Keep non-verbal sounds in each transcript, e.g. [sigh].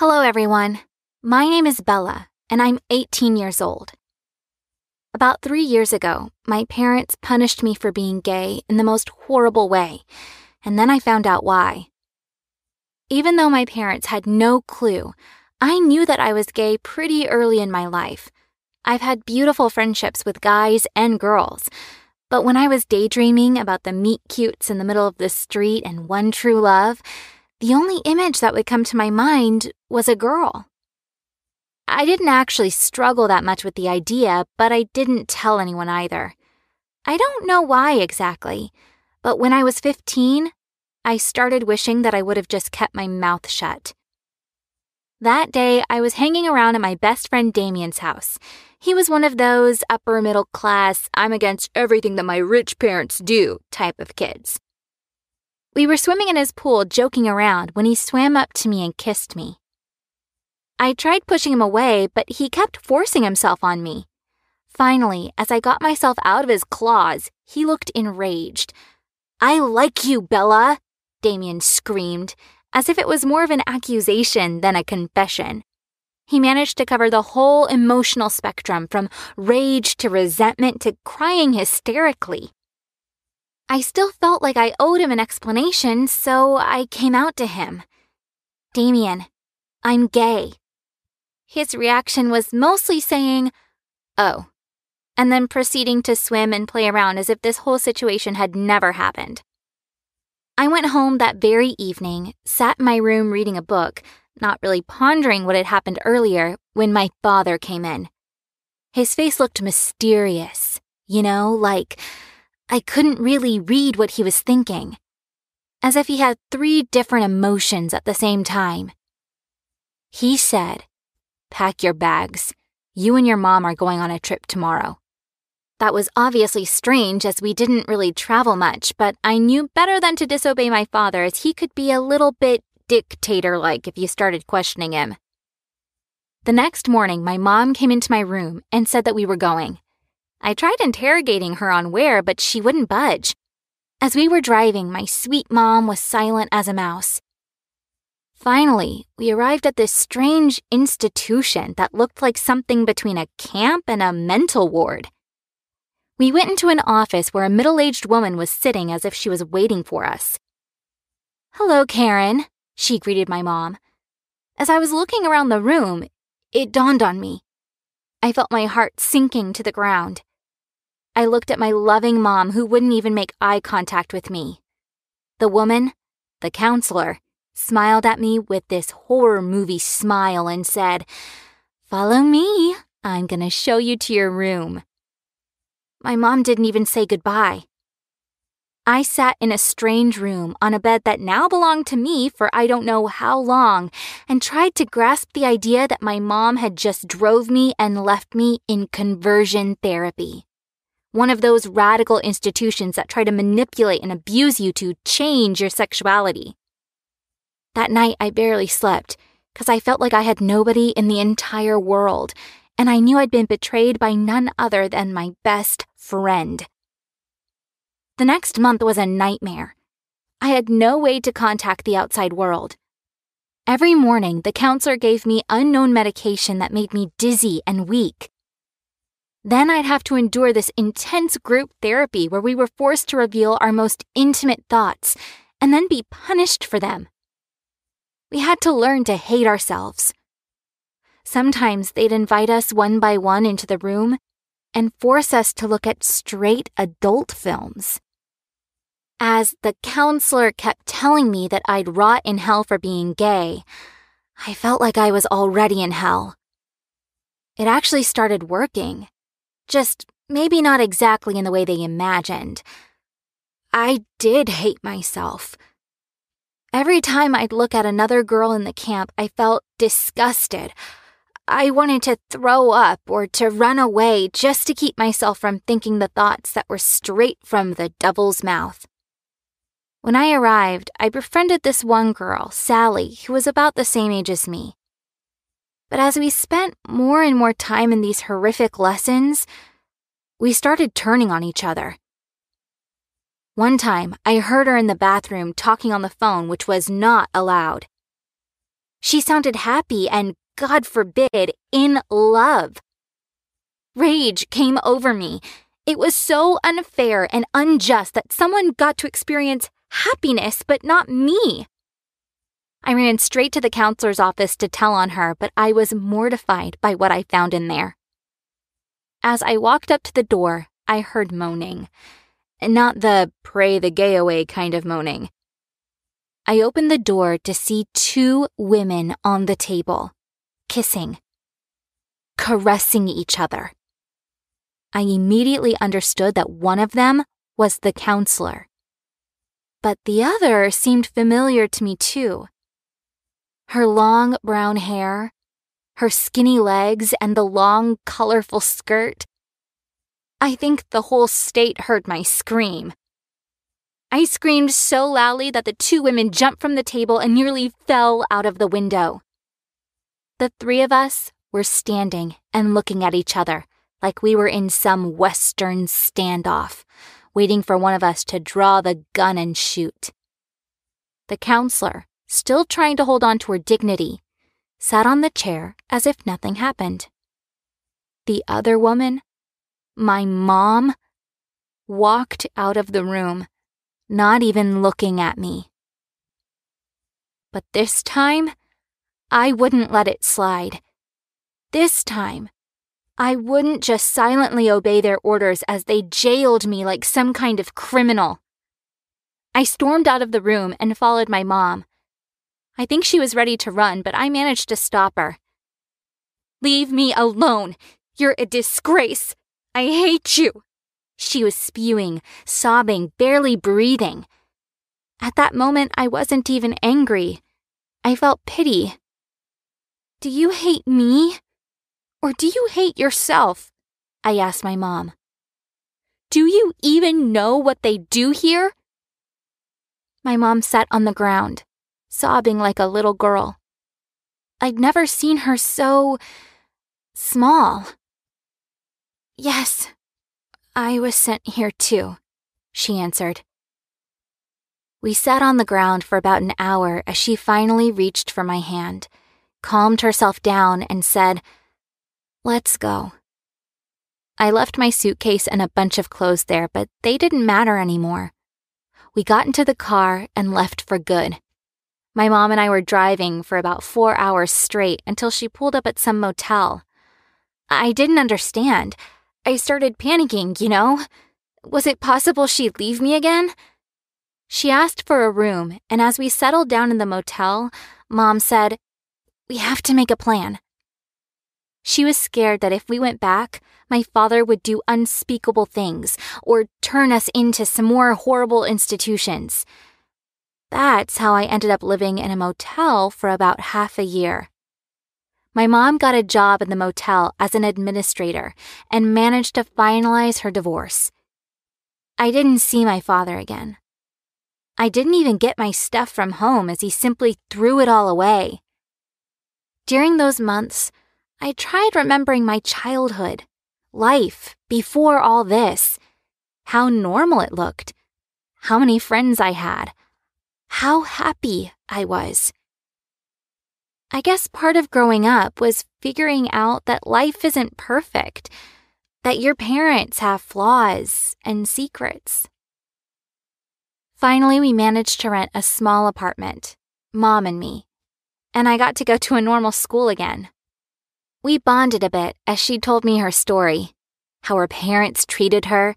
Hello, everyone. My name is Bella, and I'm 18 years old. About three years ago, my parents punished me for being gay in the most horrible way, and then I found out why. Even though my parents had no clue, I knew that I was gay pretty early in my life. I've had beautiful friendships with guys and girls, but when I was daydreaming about the meet cutes in the middle of the street and one true love, the only image that would come to my mind was a girl. I didn't actually struggle that much with the idea, but I didn't tell anyone either. I don't know why exactly, but when I was 15, I started wishing that I would have just kept my mouth shut. That day, I was hanging around at my best friend Damien's house. He was one of those upper middle class, I'm against everything that my rich parents do type of kids. We were swimming in his pool, joking around, when he swam up to me and kissed me. I tried pushing him away, but he kept forcing himself on me. Finally, as I got myself out of his claws, he looked enraged. I like you, Bella, Damien screamed, as if it was more of an accusation than a confession. He managed to cover the whole emotional spectrum from rage to resentment to crying hysterically. I still felt like I owed him an explanation, so I came out to him. Damien, I'm gay. His reaction was mostly saying, Oh, and then proceeding to swim and play around as if this whole situation had never happened. I went home that very evening, sat in my room reading a book, not really pondering what had happened earlier, when my father came in. His face looked mysterious, you know, like I couldn't really read what he was thinking, as if he had three different emotions at the same time. He said, Pack your bags. You and your mom are going on a trip tomorrow. That was obviously strange as we didn't really travel much, but I knew better than to disobey my father as he could be a little bit dictator like if you started questioning him. The next morning, my mom came into my room and said that we were going. I tried interrogating her on where, but she wouldn't budge. As we were driving, my sweet mom was silent as a mouse. Finally, we arrived at this strange institution that looked like something between a camp and a mental ward. We went into an office where a middle aged woman was sitting as if she was waiting for us. Hello, Karen, she greeted my mom. As I was looking around the room, it dawned on me. I felt my heart sinking to the ground. I looked at my loving mom who wouldn't even make eye contact with me. The woman, the counselor, smiled at me with this horror movie smile and said, Follow me. I'm going to show you to your room. My mom didn't even say goodbye. I sat in a strange room on a bed that now belonged to me for I don't know how long and tried to grasp the idea that my mom had just drove me and left me in conversion therapy one of those radical institutions that try to manipulate and abuse you to change your sexuality. That night, I barely slept because I felt like I had nobody in the entire world, and I knew I'd been betrayed by none other than my best friend. The next month was a nightmare. I had no way to contact the outside world. Every morning, the counselor gave me unknown medication that made me dizzy and weak. Then I'd have to endure this intense group therapy where we were forced to reveal our most intimate thoughts and then be punished for them. We had to learn to hate ourselves. Sometimes they'd invite us one by one into the room and force us to look at straight adult films. As the counselor kept telling me that I'd rot in hell for being gay, I felt like I was already in hell. It actually started working. Just maybe not exactly in the way they imagined. I did hate myself. Every time I'd look at another girl in the camp, I felt disgusted. I wanted to throw up or to run away just to keep myself from thinking the thoughts that were straight from the devil's mouth. When I arrived, I befriended this one girl, Sally, who was about the same age as me. But as we spent more and more time in these horrific lessons, we started turning on each other. One time, I heard her in the bathroom talking on the phone, which was not allowed. She sounded happy and, God forbid, in love. Rage came over me. It was so unfair and unjust that someone got to experience happiness, but not me. I ran straight to the counselor's office to tell on her, but I was mortified by what I found in there. As I walked up to the door, I heard moaning. Not the pray the gay away kind of moaning. I opened the door to see two women on the table, kissing, caressing each other. I immediately understood that one of them was the counselor. But the other seemed familiar to me too. Her long brown hair, her skinny legs, and the long, colorful skirt. I think the whole state heard my scream. I screamed so loudly that the two women jumped from the table and nearly fell out of the window. The three of us were standing and looking at each other like we were in some Western standoff, waiting for one of us to draw the gun and shoot. The counselor, still trying to hold on to her dignity, sat on the chair as if nothing happened. The other woman, my mom, walked out of the room, not even looking at me. But this time, I wouldn't let it slide. This time, I wouldn't just silently obey their orders as they jailed me like some kind of criminal. I stormed out of the room and followed my mom, I think she was ready to run, but I managed to stop her. Leave me alone! You're a disgrace! I hate you! She was spewing, sobbing, barely breathing. At that moment, I wasn't even angry. I felt pity. Do you hate me? Or do you hate yourself? I asked my mom. Do you even know what they do here? My mom sat on the ground sobbing like a little girl. I'd never seen her so small. Yes, I was sent here too, she answered. We sat on the ground for about an hour as she finally reached for my hand, calmed herself down, and said, Let's go. I left my suitcase and a bunch of clothes there, but they didn't matter anymore. We got into the car and left for good. My mom and I were driving for about four hours straight until she pulled up at some motel. I didn't understand. I started panicking, you know? Was it possible she'd leave me again? She asked for a room, and as we settled down in the motel, Mom said, We have to make a plan. She was scared that if we went back, my father would do unspeakable things or turn us into some more horrible institutions. That's how I ended up living in a motel for about half a year. My mom got a job in the motel as an administrator and managed to finalize her divorce. I didn't see my father again. I didn't even get my stuff from home as he simply threw it all away. During those months, I tried remembering my childhood, life before all this, how normal it looked, how many friends I had how happy I was. I guess part of growing up was figuring out that life isn't perfect, that your parents have flaws and secrets. Finally, we managed to rent a small apartment, mom and me, and I got to go to a normal school again. We bonded a bit as she told me her story, how her parents treated her,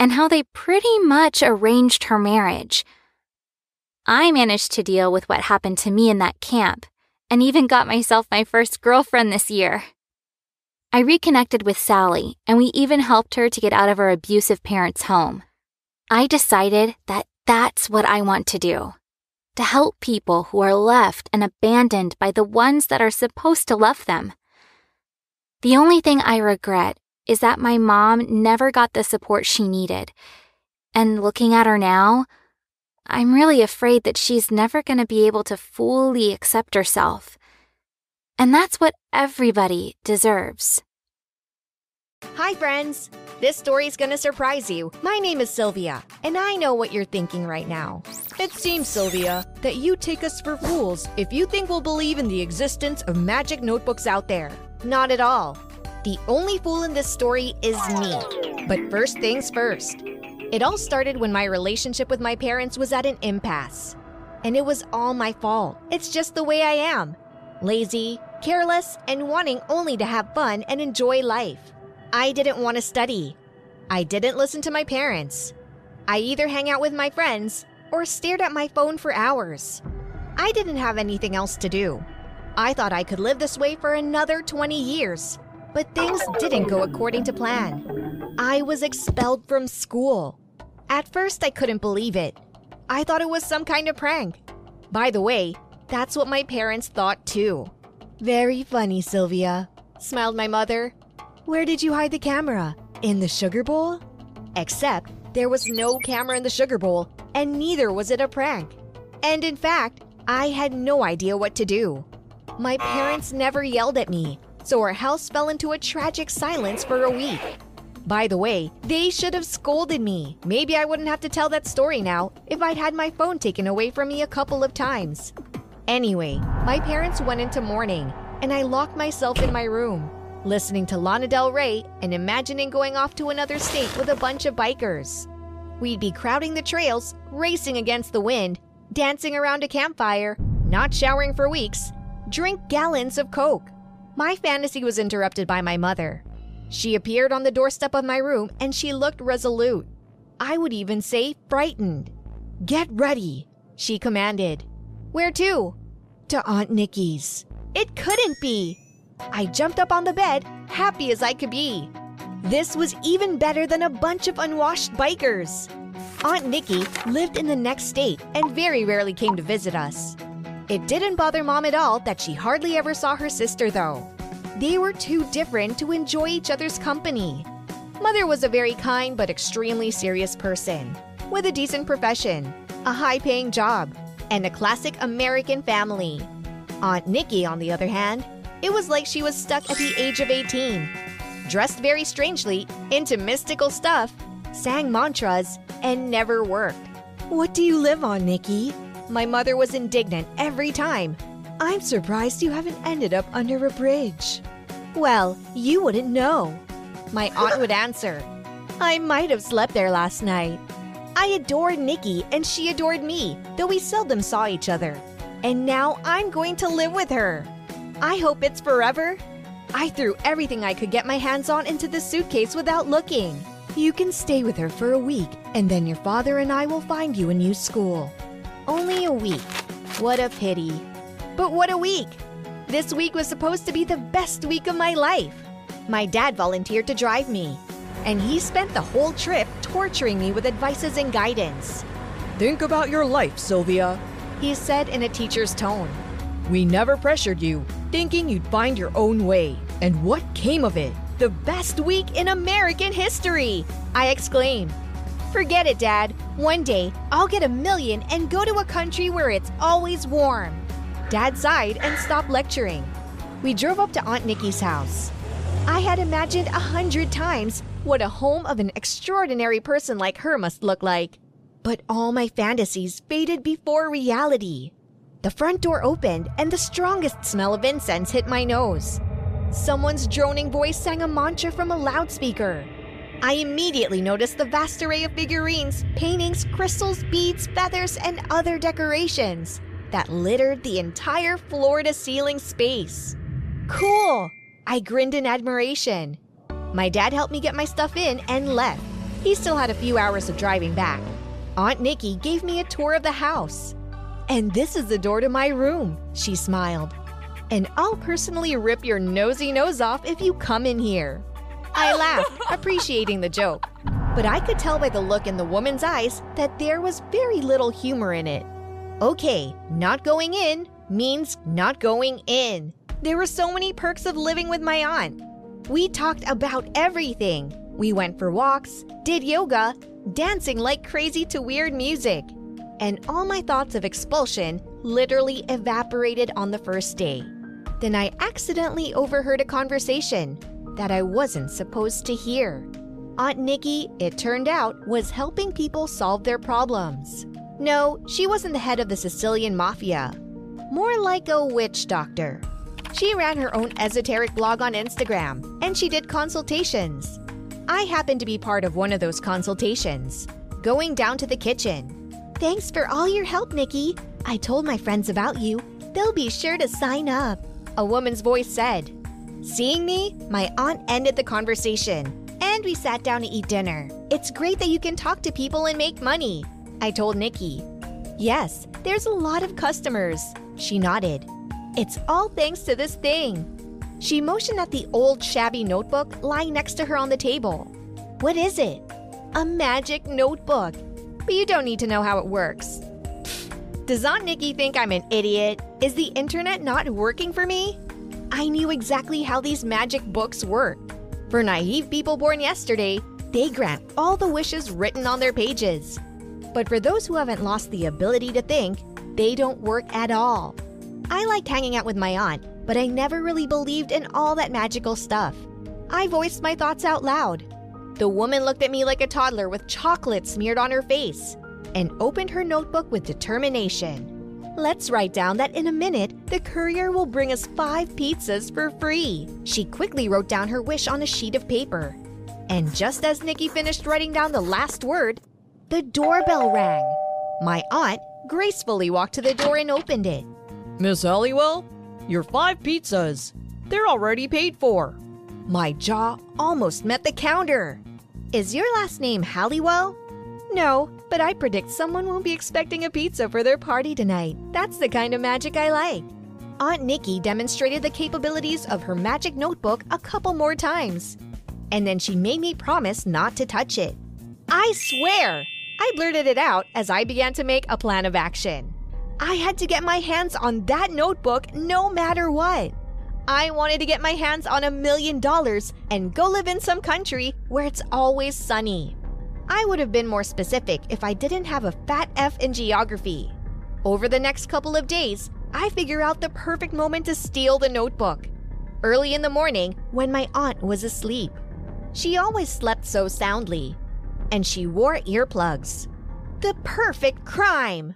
and how they pretty much arranged her marriage I managed to deal with what happened to me in that camp and even got myself my first girlfriend this year. I reconnected with Sally, and we even helped her to get out of her abusive parents' home. I decided that that's what I want to do to help people who are left and abandoned by the ones that are supposed to love them. The only thing I regret is that my mom never got the support she needed. And looking at her now, I'm really afraid that she's never going to be able to fully accept herself. And that's what everybody deserves. Hi, friends! This story is gonna surprise you. My name is Sylvia, and I know what you're thinking right now. It seems, Sylvia, that you take us for fools if you think we'll believe in the existence of magic notebooks out there. Not at all. The only fool in this story is me. But first things first. It all started when my relationship with my parents was at an impasse. And it was all my fault. It's just the way I am lazy, careless, and wanting only to have fun and enjoy life. I didn't want to study. I didn't listen to my parents. I either hang out with my friends or stared at my phone for hours. I didn't have anything else to do. I thought I could live this way for another 20 years, but things didn't go according to plan. I was expelled from school. At first, I couldn't believe it. I thought it was some kind of prank. By the way, that's what my parents thought too. Very funny, Sylvia, smiled my mother. Where did you hide the camera? In the sugar bowl? Except there was no camera in the sugar bowl, and neither was it a prank. And in fact, I had no idea what to do. My parents never yelled at me, so our house fell into a tragic silence for a week. By the way, they should have scolded me. Maybe I wouldn't have to tell that story now if I'd had my phone taken away from me a couple of times. Anyway, my parents went into mourning, and I locked myself in my room listening to Lana Del Rey and imagining going off to another state with a bunch of bikers. We'd be crowding the trails, racing against the wind, dancing around a campfire, not showering for weeks, drink gallons of Coke. My fantasy was interrupted by my mother. She appeared on the doorstep of my room and she looked resolute. I would even say frightened. Get ready, she commanded. Where to? To Aunt Nikki's. It couldn't be. I jumped up on the bed, happy as I could be. This was even better than a bunch of unwashed bikers. Aunt Nikki lived in the next state and very rarely came to visit us. It didn't bother mom at all that she hardly ever saw her sister, though. They were too different to enjoy each other's company. Mother was a very kind but extremely serious person, with a decent profession, a high paying job, and a classic American family. Aunt Nikki, on the other hand, it was like she was stuck at the age of 18. Dressed very strangely, into mystical stuff, sang mantras, and never worked. What do you live on, Nikki? My mother was indignant every time. I'm surprised you haven't ended up under a bridge. Well, you wouldn't know. My aunt would answer. I might have slept there last night. I adored Nikki and she adored me, though we seldom saw each other. And now I'm going to live with her. I hope it's forever. I threw everything I could get my hands on into the suitcase without looking. You can stay with her for a week, and then your father and I will find you a new school. Only a week. What a pity. But what a week! This week was supposed to be the best week of my life. My dad volunteered to drive me, and he spent the whole trip torturing me with advices and guidance. Think about your life, Sylvia, he said in a teacher's tone. We never pressured you, thinking you'd find your own way. And what came of it? The best week in American history! I exclaimed. Forget it, Dad. One day, I'll get a million and go to a country where it's always warm. Dad sighed and stopped lecturing. We drove up to Aunt Nikki's house. I had imagined a hundred times what a home of an extraordinary person like her must look like. But all my fantasies faded before reality. The front door opened, and the strongest smell of incense hit my nose. Someone's droning voice sang a mantra from a loudspeaker. I immediately noticed the vast array of figurines, paintings, crystals, beads, feathers, and other decorations that littered the entire floor to ceiling space. Cool! I grinned in admiration. My dad helped me get my stuff in and left. He still had a few hours of driving back. Aunt Nikki gave me a tour of the house. And this is the door to my room, she smiled. And I'll personally rip your nosy nose off if you come in here. I [laughs] laughed, appreciating the joke. But I could tell by the look in the woman's eyes that there was very little humor in it. Okay, not going in means not going in. There were so many perks of living with my aunt. We talked about everything. We went for walks, did yoga, dancing like crazy to weird music. And all my thoughts of expulsion literally evaporated on the first day. Then I accidentally overheard a conversation that I wasn't supposed to hear. Aunt Nikki, it turned out, was helping people solve their problems. No, she wasn't the head of the Sicilian mafia. More like a witch doctor. She ran her own esoteric blog on Instagram, and she did consultations. I happened to be part of one of those consultations, going down to the kitchen. Thanks for all your help, Nikki. I told my friends about you. They'll be sure to sign up. A woman's voice said. Seeing me, my aunt ended the conversation, and we sat down to eat dinner. It's great that you can talk to people and make money, I told Nikki. Yes, there's a lot of customers. She nodded. It's all thanks to this thing. She motioned at the old shabby notebook lying next to her on the table. What is it? A magic notebook. But you don't need to know how it works. [laughs] Does Aunt Nikki think I'm an idiot? Is the internet not working for me? I knew exactly how these magic books work. For naive people born yesterday, they grant all the wishes written on their pages. But for those who haven't lost the ability to think, they don't work at all. I liked hanging out with my aunt, but I never really believed in all that magical stuff. I voiced my thoughts out loud. The woman looked at me like a toddler with chocolate smeared on her face and opened her notebook with determination. Let's write down that in a minute, the courier will bring us five pizzas for free. She quickly wrote down her wish on a sheet of paper. And just as Nikki finished writing down the last word, the doorbell rang. My aunt gracefully walked to the door and opened it. Miss Halliwell, your five pizzas. They're already paid for. My jaw almost met the counter. Is your last name Halliwell? No, but I predict someone won't be expecting a pizza for their party tonight. That's the kind of magic I like. Aunt Nikki demonstrated the capabilities of her magic notebook a couple more times. And then she made me promise not to touch it. I swear! I blurted it out as I began to make a plan of action. I had to get my hands on that notebook no matter what. I wanted to get my hands on a million dollars and go live in some country where it's always sunny. I would have been more specific if I didn't have a fat F in geography. Over the next couple of days, I figure out the perfect moment to steal the notebook. Early in the morning, when my aunt was asleep. She always slept so soundly. And she wore earplugs. The perfect crime!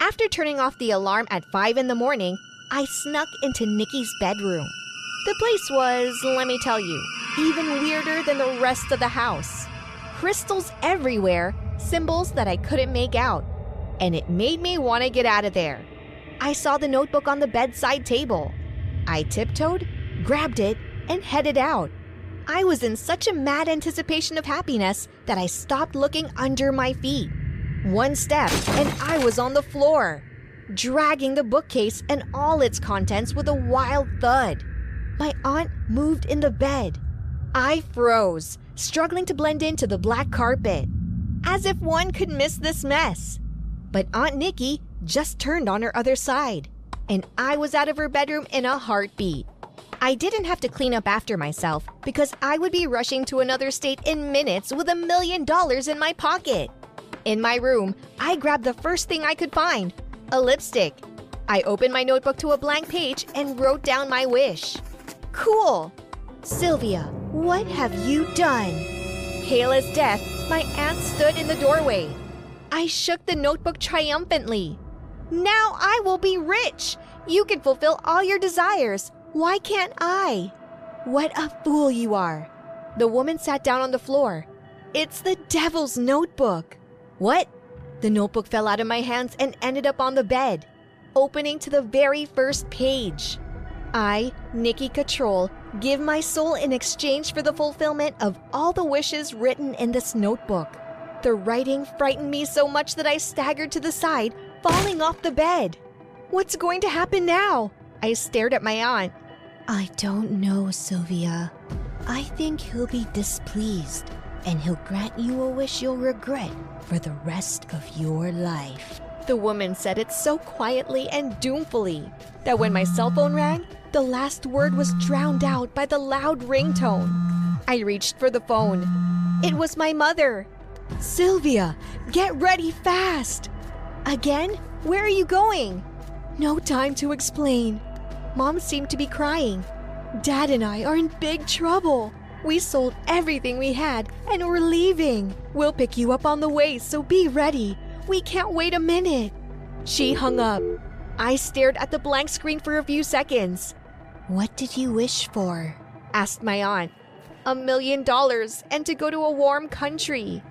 After turning off the alarm at 5 in the morning, I snuck into Nikki's bedroom. The place was, let me tell you, even weirder than the rest of the house. Crystals everywhere, symbols that I couldn't make out. And it made me want to get out of there. I saw the notebook on the bedside table. I tiptoed, grabbed it, and headed out. I was in such a mad anticipation of happiness that I stopped looking under my feet. One step, and I was on the floor, dragging the bookcase and all its contents with a wild thud. My aunt moved in the bed. I froze, struggling to blend into the black carpet, as if one could miss this mess. But Aunt Nikki just turned on her other side, and I was out of her bedroom in a heartbeat. I didn't have to clean up after myself because I would be rushing to another state in minutes with a million dollars in my pocket. In my room, I grabbed the first thing I could find a lipstick. I opened my notebook to a blank page and wrote down my wish. Cool! Sylvia, what have you done? Pale as death, my aunt stood in the doorway. I shook the notebook triumphantly. Now I will be rich! You can fulfill all your desires. Why can't I? What a fool you are. The woman sat down on the floor. It's the devil's notebook. What? The notebook fell out of my hands and ended up on the bed, opening to the very first page. I, Nikki Control, give my soul in exchange for the fulfillment of all the wishes written in this notebook. The writing frightened me so much that I staggered to the side, falling off the bed. What's going to happen now? I stared at my aunt. I don't know, Sylvia. I think he'll be displeased, and he'll grant you a wish you'll regret for the rest of your life. The woman said it so quietly and doomfully that when my cell phone rang, the last word was drowned out by the loud ringtone. I reached for the phone. It was my mother. Sylvia, get ready fast! Again? Where are you going? No time to explain. Mom seemed to be crying. Dad and I are in big trouble. We sold everything we had and we're leaving. We'll pick you up on the way, so be ready. We can't wait a minute. She hung up. I stared at the blank screen for a few seconds. What did you wish for? asked my aunt. A million dollars and to go to a warm country.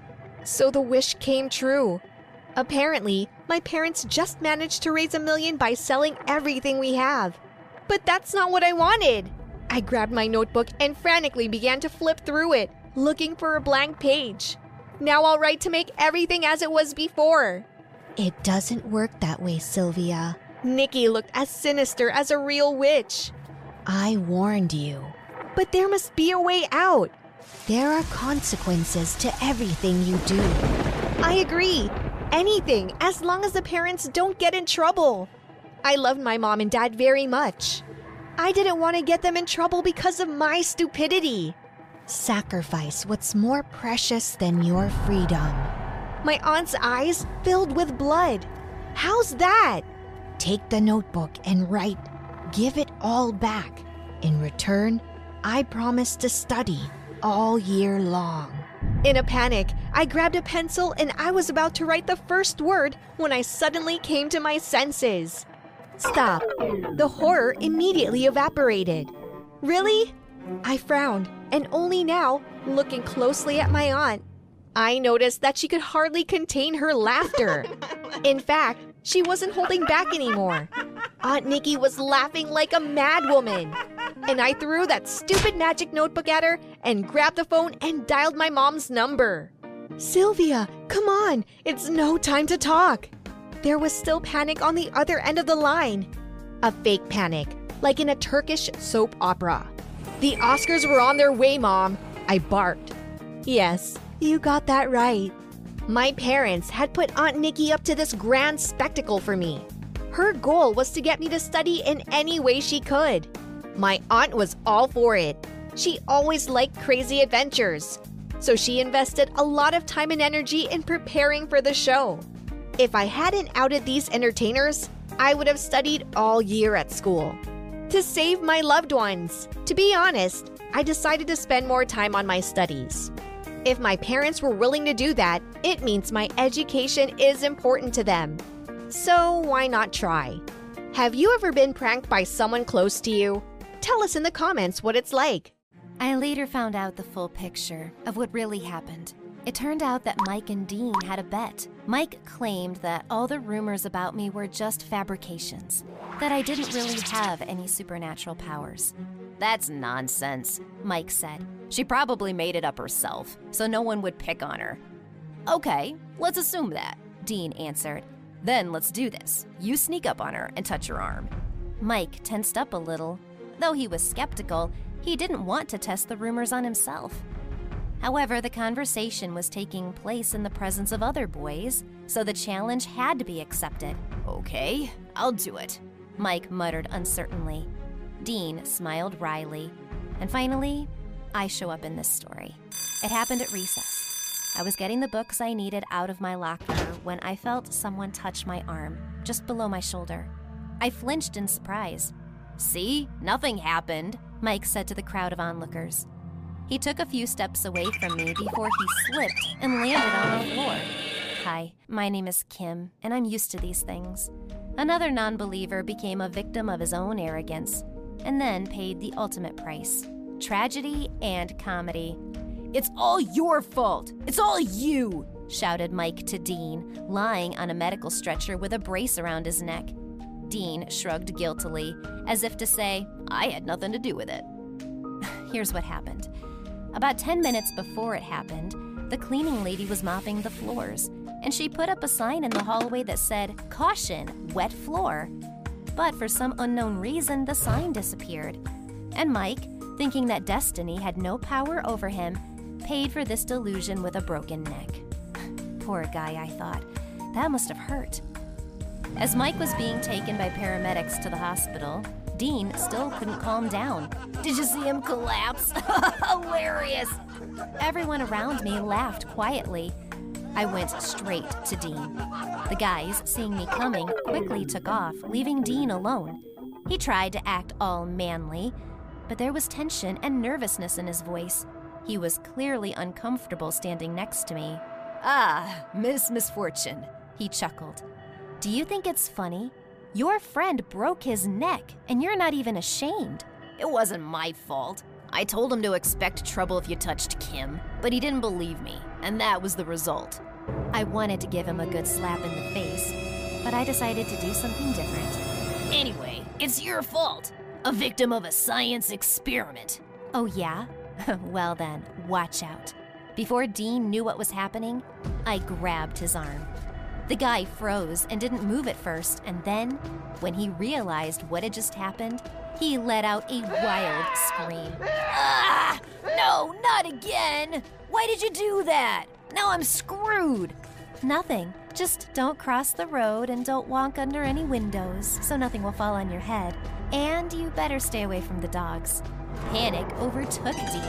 So the wish came true. Apparently, my parents just managed to raise a million by selling everything we have. But that's not what I wanted. I grabbed my notebook and frantically began to flip through it, looking for a blank page. Now I'll write to make everything as it was before. It doesn't work that way, Sylvia. Nikki looked as sinister as a real witch. I warned you. But there must be a way out. There are consequences to everything you do. I agree. Anything, as long as the parents don't get in trouble. I loved my mom and dad very much. I didn't want to get them in trouble because of my stupidity. Sacrifice what's more precious than your freedom. My aunt's eyes filled with blood. How's that? Take the notebook and write, give it all back. In return, I promise to study all year long. In a panic, I grabbed a pencil and I was about to write the first word when I suddenly came to my senses. Stop. The horror immediately evaporated. Really? I frowned, and only now, looking closely at my aunt, I noticed that she could hardly contain her laughter. In fact, she wasn't holding back anymore. Aunt Nikki was laughing like a madwoman. And I threw that stupid magic notebook at her and grabbed the phone and dialed my mom's number. Sylvia, come on, it's no time to talk. There was still panic on the other end of the line. A fake panic, like in a Turkish soap opera. The Oscars were on their way, Mom, I barked. Yes, you got that right. My parents had put Aunt Nikki up to this grand spectacle for me. Her goal was to get me to study in any way she could. My aunt was all for it. She always liked crazy adventures. So she invested a lot of time and energy in preparing for the show. If I hadn't outed these entertainers, I would have studied all year at school. To save my loved ones. To be honest, I decided to spend more time on my studies. If my parents were willing to do that, it means my education is important to them. So why not try? Have you ever been pranked by someone close to you? Tell us in the comments what it's like. I later found out the full picture of what really happened. It turned out that Mike and Dean had a bet. Mike claimed that all the rumors about me were just fabrications, that I didn't really have any supernatural powers. That's nonsense, Mike said. She probably made it up herself, so no one would pick on her. Okay, let's assume that, Dean answered. Then let's do this. You sneak up on her and touch her arm. Mike tensed up a little. Though he was skeptical, he didn't want to test the rumors on himself. However, the conversation was taking place in the presence of other boys, so the challenge had to be accepted. Okay, I'll do it, Mike muttered uncertainly. Dean smiled wryly. And finally, I show up in this story. It happened at recess. I was getting the books I needed out of my locker when I felt someone touch my arm, just below my shoulder. I flinched in surprise. See, nothing happened, Mike said to the crowd of onlookers. He took a few steps away from me before he slipped and landed on the floor. Hi, my name is Kim, and I'm used to these things. Another non believer became a victim of his own arrogance and then paid the ultimate price tragedy and comedy. It's all your fault! It's all you! shouted Mike to Dean, lying on a medical stretcher with a brace around his neck. Dean shrugged guiltily, as if to say, I had nothing to do with it. [laughs] Here's what happened. About 10 minutes before it happened, the cleaning lady was mopping the floors, and she put up a sign in the hallway that said, Caution, wet floor. But for some unknown reason, the sign disappeared. And Mike, thinking that destiny had no power over him, paid for this delusion with a broken neck. [laughs] Poor guy, I thought. That must have hurt. As Mike was being taken by paramedics to the hospital, Dean still couldn't calm down. Did you see him collapse? [laughs] Hilarious! Everyone around me laughed quietly. I went straight to Dean. The guys, seeing me coming, quickly took off, leaving Dean alone. He tried to act all manly, but there was tension and nervousness in his voice. He was clearly uncomfortable standing next to me. Ah, Miss Misfortune, he chuckled. Do you think it's funny? Your friend broke his neck, and you're not even ashamed. It wasn't my fault. I told him to expect trouble if you touched Kim, but he didn't believe me, and that was the result. I wanted to give him a good slap in the face, but I decided to do something different. Anyway, it's your fault. A victim of a science experiment. Oh, yeah? [laughs] well, then, watch out. Before Dean knew what was happening, I grabbed his arm. The guy froze and didn't move at first, and then, when he realized what had just happened, he let out a wild scream. Ah! No, not again! Why did you do that? Now I'm screwed! Nothing. Just don't cross the road and don't walk under any windows so nothing will fall on your head. And you better stay away from the dogs. Panic overtook Dean.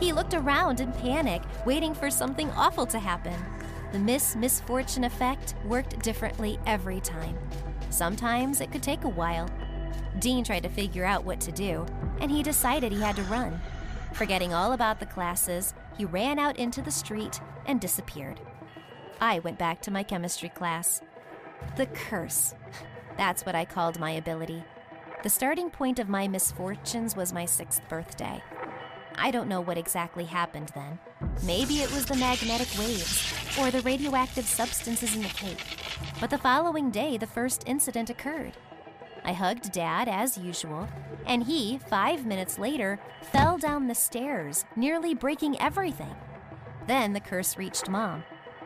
He looked around in panic, waiting for something awful to happen. The Miss Misfortune effect worked differently every time. Sometimes it could take a while. Dean tried to figure out what to do, and he decided he had to run. Forgetting all about the classes, he ran out into the street and disappeared. I went back to my chemistry class. The curse. [laughs] That's what I called my ability. The starting point of my misfortunes was my sixth birthday. I don't know what exactly happened then. Maybe it was the magnetic waves or the radioactive substances in the cake. But the following day, the first incident occurred. I hugged Dad as usual, and he, five minutes later, fell down the stairs, nearly breaking everything. Then the curse reached Mom.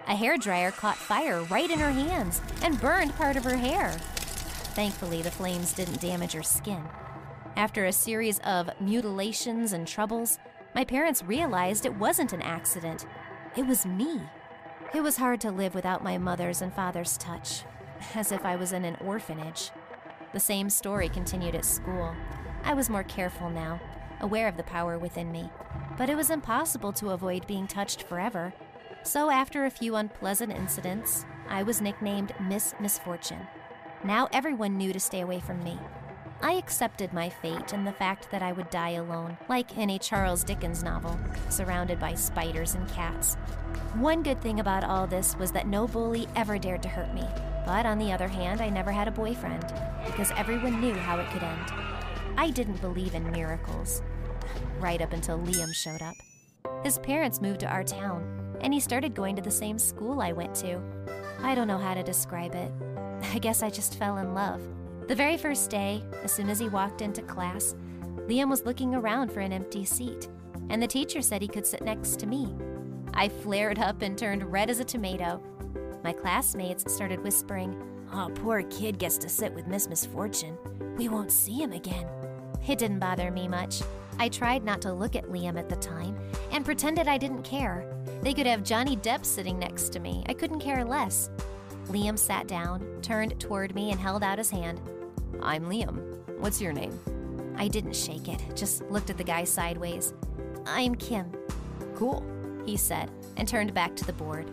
A hairdryer caught fire right in her hands and burned part of her hair. Thankfully, the flames didn't damage her skin. After a series of mutilations and troubles, my parents realized it wasn't an accident. It was me. It was hard to live without my mother's and father's touch, as if I was in an orphanage. The same story continued at school. I was more careful now, aware of the power within me, but it was impossible to avoid being touched forever. So, after a few unpleasant incidents, I was nicknamed Miss Misfortune. Now everyone knew to stay away from me. I accepted my fate and the fact that I would die alone, like in a Charles Dickens novel, surrounded by spiders and cats. One good thing about all this was that no bully ever dared to hurt me. But on the other hand, I never had a boyfriend, because everyone knew how it could end. I didn't believe in miracles. Right up until Liam showed up. His parents moved to our town, and he started going to the same school I went to. I don't know how to describe it. [laughs] I guess I just fell in love. The very first day, as soon as he walked into class, Liam was looking around for an empty seat, and the teacher said he could sit next to me. I flared up and turned red as a tomato. My classmates started whispering, Oh, poor kid gets to sit with Miss Misfortune. We won't see him again. It didn't bother me much. I tried not to look at Liam at the time and pretended I didn't care. They could have Johnny Depp sitting next to me. I couldn't care less. Liam sat down, turned toward me, and held out his hand. I'm Liam. What's your name? I didn't shake it, just looked at the guy sideways. I'm Kim. Cool, he said, and turned back to the board.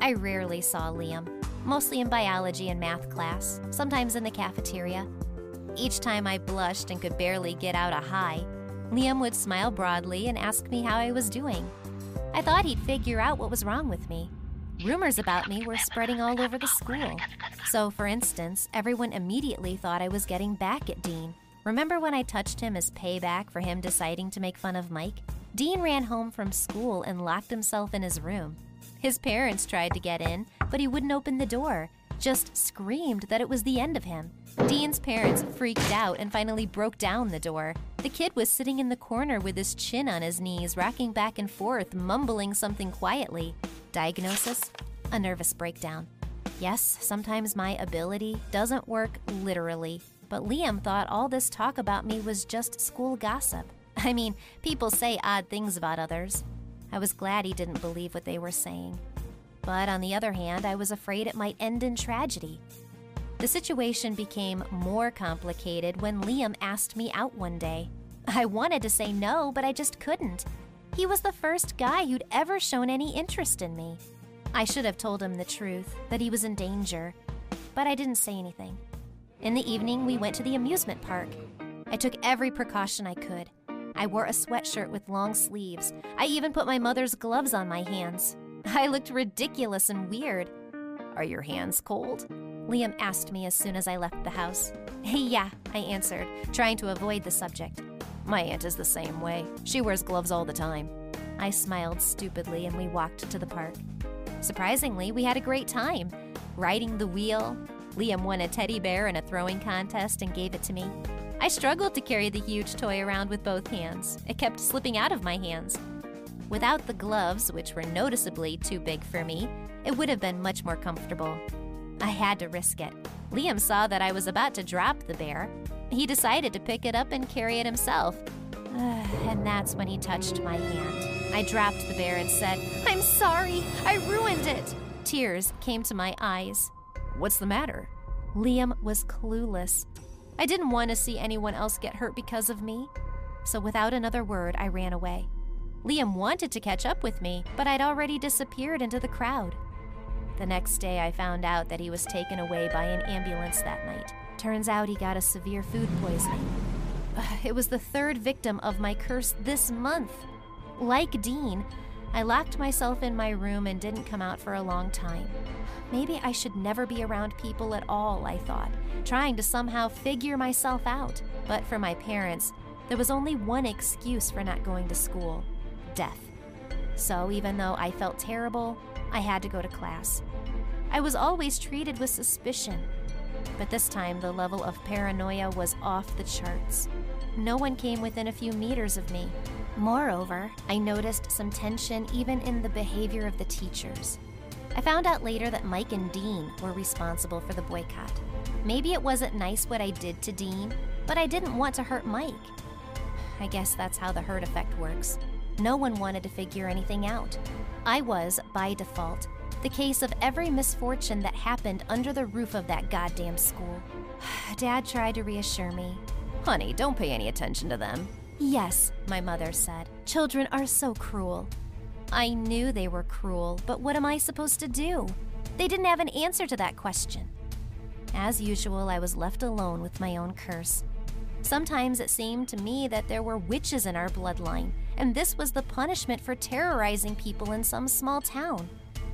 I rarely saw Liam, mostly in biology and math class, sometimes in the cafeteria. Each time I blushed and could barely get out a hi, Liam would smile broadly and ask me how I was doing. I thought he'd figure out what was wrong with me. Rumors about me were spreading all over the school. So, for instance, everyone immediately thought I was getting back at Dean. Remember when I touched him as payback for him deciding to make fun of Mike? Dean ran home from school and locked himself in his room. His parents tried to get in, but he wouldn't open the door, just screamed that it was the end of him. Dean's parents freaked out and finally broke down the door. The kid was sitting in the corner with his chin on his knees, rocking back and forth, mumbling something quietly. Diagnosis? A nervous breakdown. Yes, sometimes my ability doesn't work literally, but Liam thought all this talk about me was just school gossip. [laughs] I mean, people say odd things about others. I was glad he didn't believe what they were saying. But on the other hand, I was afraid it might end in tragedy. The situation became more complicated when Liam asked me out one day. I wanted to say no, but I just couldn't. He was the first guy who'd ever shown any interest in me. I should have told him the truth, that he was in danger, but I didn't say anything. In the evening, we went to the amusement park. I took every precaution I could. I wore a sweatshirt with long sleeves. I even put my mother's gloves on my hands. [laughs] I looked ridiculous and weird. Are your hands cold? Liam asked me as soon as I left the house. [laughs] yeah, I answered, trying to avoid the subject. My aunt is the same way. She wears gloves all the time. I smiled stupidly and we walked to the park. Surprisingly, we had a great time. Riding the wheel, Liam won a teddy bear in a throwing contest and gave it to me. I struggled to carry the huge toy around with both hands. It kept slipping out of my hands. Without the gloves, which were noticeably too big for me, it would have been much more comfortable. I had to risk it. Liam saw that I was about to drop the bear. He decided to pick it up and carry it himself. [sighs] and that's when he touched my hand. I dropped the bear and said, I'm sorry, I ruined it. Tears came to my eyes. What's the matter? Liam was clueless. I didn't want to see anyone else get hurt because of me. So without another word, I ran away. Liam wanted to catch up with me, but I'd already disappeared into the crowd. The next day, I found out that he was taken away by an ambulance that night. Turns out he got a severe food poisoning. [sighs] It was the third victim of my curse this month. Like Dean, I locked myself in my room and didn't come out for a long time. Maybe I should never be around people at all, I thought, trying to somehow figure myself out. But for my parents, there was only one excuse for not going to school death. So even though I felt terrible, I had to go to class. I was always treated with suspicion, but this time the level of paranoia was off the charts. No one came within a few meters of me. Moreover, I noticed some tension even in the behavior of the teachers. I found out later that Mike and Dean were responsible for the boycott. Maybe it wasn't nice what I did to Dean, but I didn't want to hurt Mike. I guess that's how the herd effect works. No one wanted to figure anything out. I was, by default, the case of every misfortune that happened under the roof of that goddamn school. [sighs] Dad tried to reassure me. Honey, don't pay any attention to them. Yes, my mother said. Children are so cruel. I knew they were cruel, but what am I supposed to do? They didn't have an answer to that question. As usual, I was left alone with my own curse. Sometimes it seemed to me that there were witches in our bloodline, and this was the punishment for terrorizing people in some small town.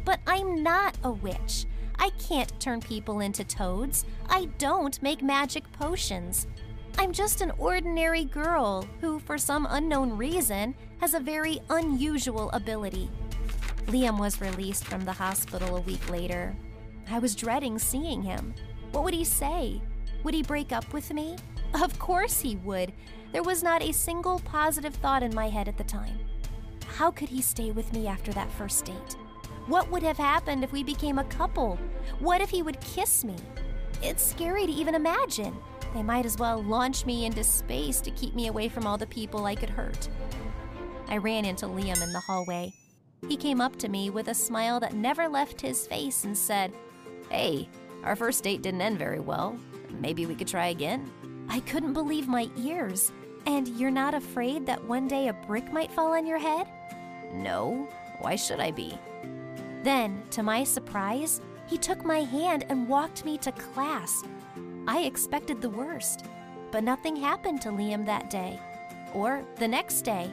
But I'm not a witch. I can't turn people into toads. I don't make magic potions. I'm just an ordinary girl who, for some unknown reason, has a very unusual ability. Liam was released from the hospital a week later. I was dreading seeing him. What would he say? Would he break up with me? Of course he would. There was not a single positive thought in my head at the time. How could he stay with me after that first date? What would have happened if we became a couple? What if he would kiss me? It's scary to even imagine. They might as well launch me into space to keep me away from all the people I could hurt. I ran into Liam in the hallway. He came up to me with a smile that never left his face and said, Hey, our first date didn't end very well. Maybe we could try again? I couldn't believe my ears. And you're not afraid that one day a brick might fall on your head? No, why should I be? Then, to my surprise, he took my hand and walked me to class. I expected the worst, but nothing happened to Liam that day. Or the next day.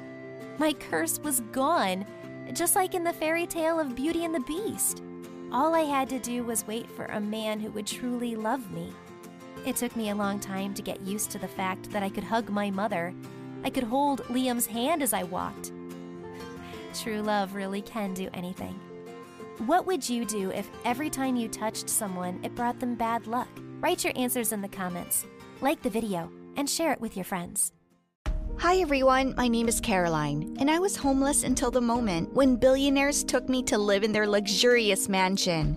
My curse was gone, just like in the fairy tale of Beauty and the Beast. All I had to do was wait for a man who would truly love me. It took me a long time to get used to the fact that I could hug my mother. I could hold Liam's hand as I walked. [laughs] True love really can do anything. What would you do if every time you touched someone, it brought them bad luck? Write your answers in the comments, like the video, and share it with your friends. Hi everyone, my name is Caroline, and I was homeless until the moment when billionaires took me to live in their luxurious mansion.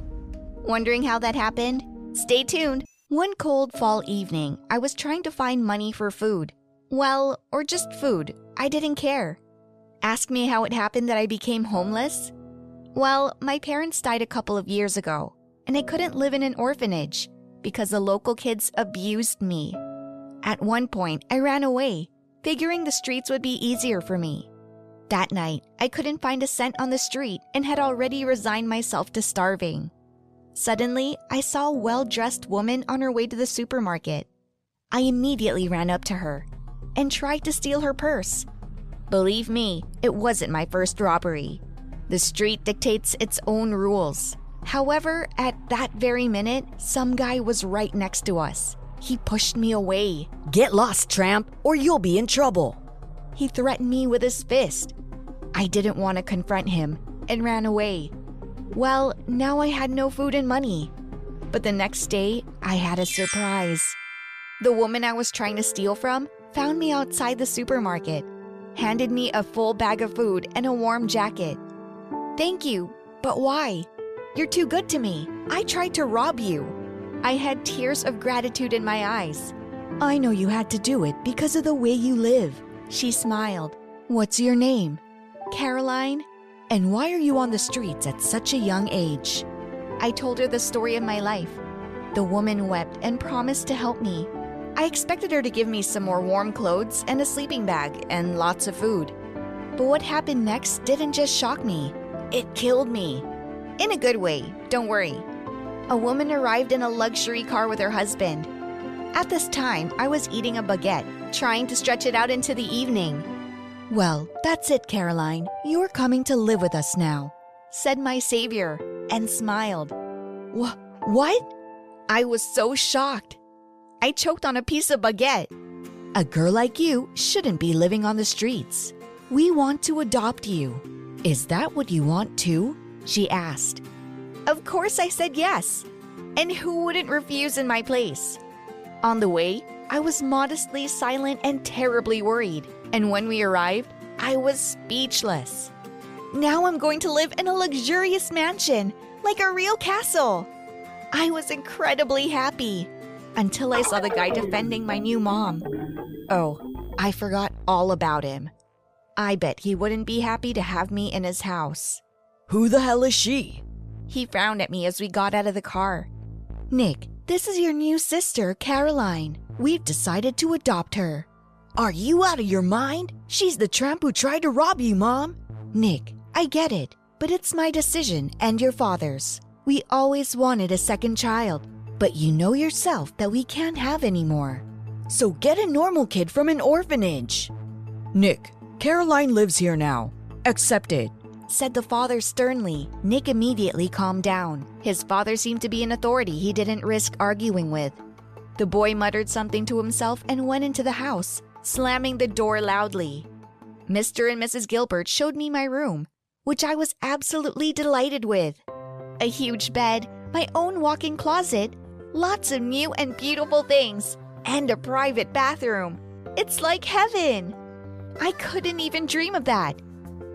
Wondering how that happened? Stay tuned! One cold fall evening, I was trying to find money for food. Well, or just food. I didn't care. Ask me how it happened that I became homeless? Well, my parents died a couple of years ago, and I couldn't live in an orphanage. because the local kids abused me. At one point, I ran away, figuring the streets would be easier for me. That night, I couldn't find a cent on the street and had already resigned myself to starving. Suddenly, I saw a well dressed woman on her way to the supermarket. I immediately ran up to her and tried to steal her purse. Believe me, it wasn't my first robbery. The street dictates its own rules. However, at that very minute, some guy was right next to us. He pushed me away. Get lost, tramp, or you'll be in trouble. He threatened me with his fist. I didn't want to confront him and ran away. Well, now I had no food and money. But the next day, I had a surprise. The woman I was trying to steal from found me outside the supermarket, handed me a full bag of food and a warm jacket. Thank you, but why? You're too good to me. I tried to rob you. I had tears of gratitude in my eyes. I know you had to do it because of the way you live. She smiled. What's your name? Caroline? And why are you on the streets at such a young age? I told her the story of my life. The woman wept and promised to help me. I expected her to give me some more warm clothes and a sleeping bag and lots of food. But what happened next didn't just shock me, it killed me. In a good way, don't worry. A woman arrived in a luxury car with her husband. At this time, I was eating a baguette, trying to stretch it out into the evening. Well, that's it, Caroline. You're coming to live with us now, said my savior, and smiled. Wh- what? I was so shocked. I choked on a piece of baguette. A girl like you shouldn't be living on the streets. We want to adopt you. Is that what you want too? She asked. Of course, I said yes. And who wouldn't refuse in my place? On the way, I was modestly silent and terribly worried. And when we arrived, I was speechless. Now I'm going to live in a luxurious mansion, like a real castle. I was incredibly happy until I saw the guy defending my new mom. Oh, I forgot all about him. I bet he wouldn't be happy to have me in his house. Who the hell is she? He frowned at me as we got out of the car. Nick, this is your new sister, Caroline. We've decided to adopt her. Are you out of your mind? She's the tramp who tried to rob you, Mom. Nick, I get it, but it's my decision and your father's. We always wanted a second child, but you know yourself that we can't have any more. So get a normal kid from an orphanage. Nick, Caroline lives here now. Accept it, said the father sternly. Nick immediately calmed down. His father seemed to be an authority he didn't risk arguing with. The boy muttered something to himself and went into the house, slamming the door loudly. Mr. and Mrs. Gilbert showed me my room, which I was absolutely delighted with. A huge bed, my own walk in closet, lots of new and beautiful things, and a private bathroom. It's like heaven. I couldn't even dream of that.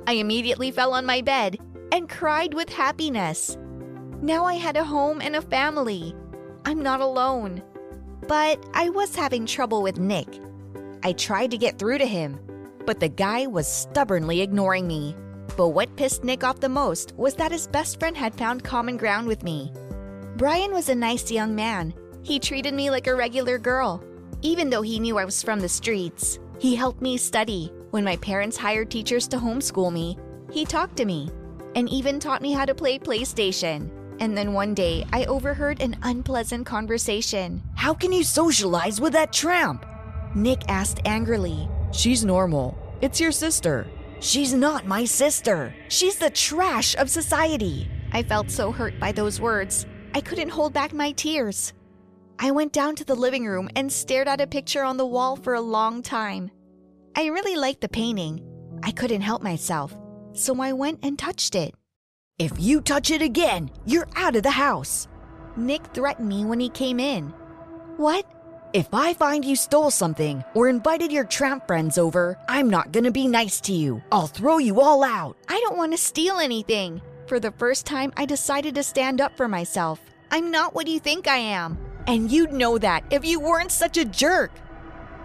I immediately fell on my bed and cried with happiness. Now I had a home and a family. I'm not alone. But I was having trouble with Nick. I tried to get through to him, but the guy was stubbornly ignoring me. But what pissed Nick off the most was that his best friend had found common ground with me. Brian was a nice young man. He treated me like a regular girl, even though he knew I was from the streets. He helped me study. When my parents hired teachers to homeschool me, he talked to me and even taught me how to play PlayStation. And then one day, I overheard an unpleasant conversation. How can you socialize with that tramp? Nick asked angrily. She's normal. It's your sister. She's not my sister. She's the trash of society. I felt so hurt by those words. I couldn't hold back my tears. I went down to the living room and stared at a picture on the wall for a long time. I really liked the painting. I couldn't help myself, so I went and touched it. If you touch it again, you're out of the house. Nick threatened me when he came in. What? If I find you stole something or invited your tramp friends over, I'm not gonna be nice to you. I'll throw you all out. I don't want to steal anything. For the first time, I decided to stand up for myself. I'm not what you think I am. And you'd know that if you weren't such a jerk.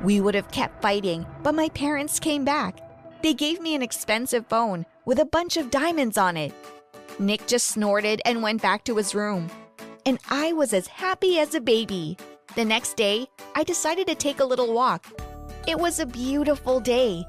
We would have kept fighting, but my parents came back. They gave me an expensive phone with a bunch of diamonds on it. Nick just snorted and went back to his room. and I was as happy as a baby. The next day, I decided to take a little walk. It was a beautiful day.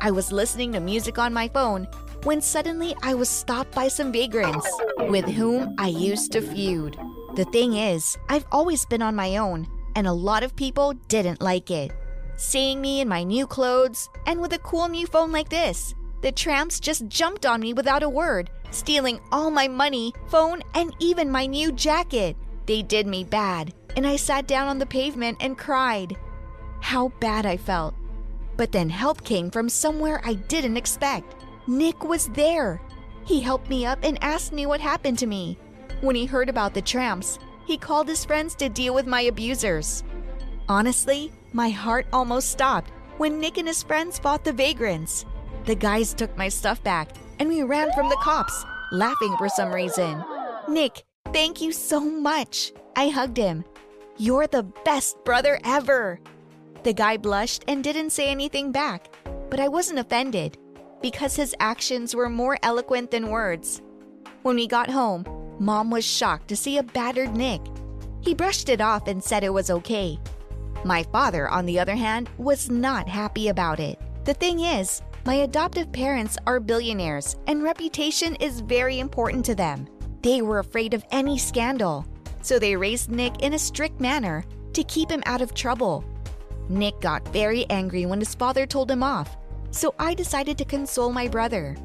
I was listening to music on my phone when suddenly I was stopped by some vagrants with whom I used to feud. The thing is, I've always been on my own, and a lot of people didn't like it. Seeing me in my new clothes and with a cool new phone like this, the tramps just jumped on me without a word, stealing all my money, phone, and even my new jacket. They did me bad, and I sat down on the pavement and cried. How bad I felt. But then help came from somewhere I didn't expect. Nick was there. He helped me up and asked me what happened to me. When he heard about the tramps, he called his friends to deal with my abusers. Honestly, my heart almost stopped when Nick and his friends fought the vagrants. The guys took my stuff back and we ran from the cops, laughing for some reason. Nick, thank you so much. I hugged him. You're the best brother ever. The guy blushed and didn't say anything back, but I wasn't offended because his actions were more eloquent than words. When we got home, Mom was shocked to see a battered Nick. He brushed it off and said it was okay. My father, on the other hand, was not happy about it. The thing is, my adoptive parents are billionaires and reputation is very important to them. They were afraid of any scandal, so they raised Nick in a strict manner to keep him out of trouble. Nick got very angry when his father told him off, so I decided to console my brother.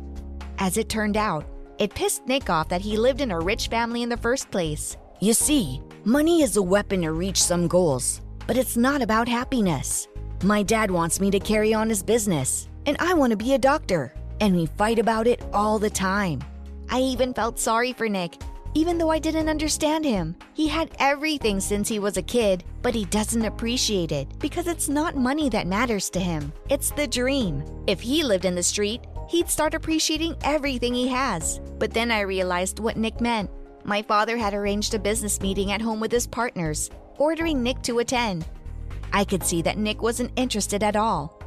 As it turned out, it pissed Nick off that he lived in a rich family in the first place. You see, money is a weapon to reach some goals, but it's not about happiness. My dad wants me to carry on his business, and I want to be a doctor, and we fight about it all the time. I even felt sorry for Nick even though I didn't understand him. He had everything since he was a kid, but he doesn't appreciate it because it's not money that matters to him. It's the dream. If he lived in the street, he'd start appreciating everything he has. But then I realized what Nick meant. My father had arranged a business meeting at home with his partners, ordering Nick to attend. I could see that Nick wasn't interested at all.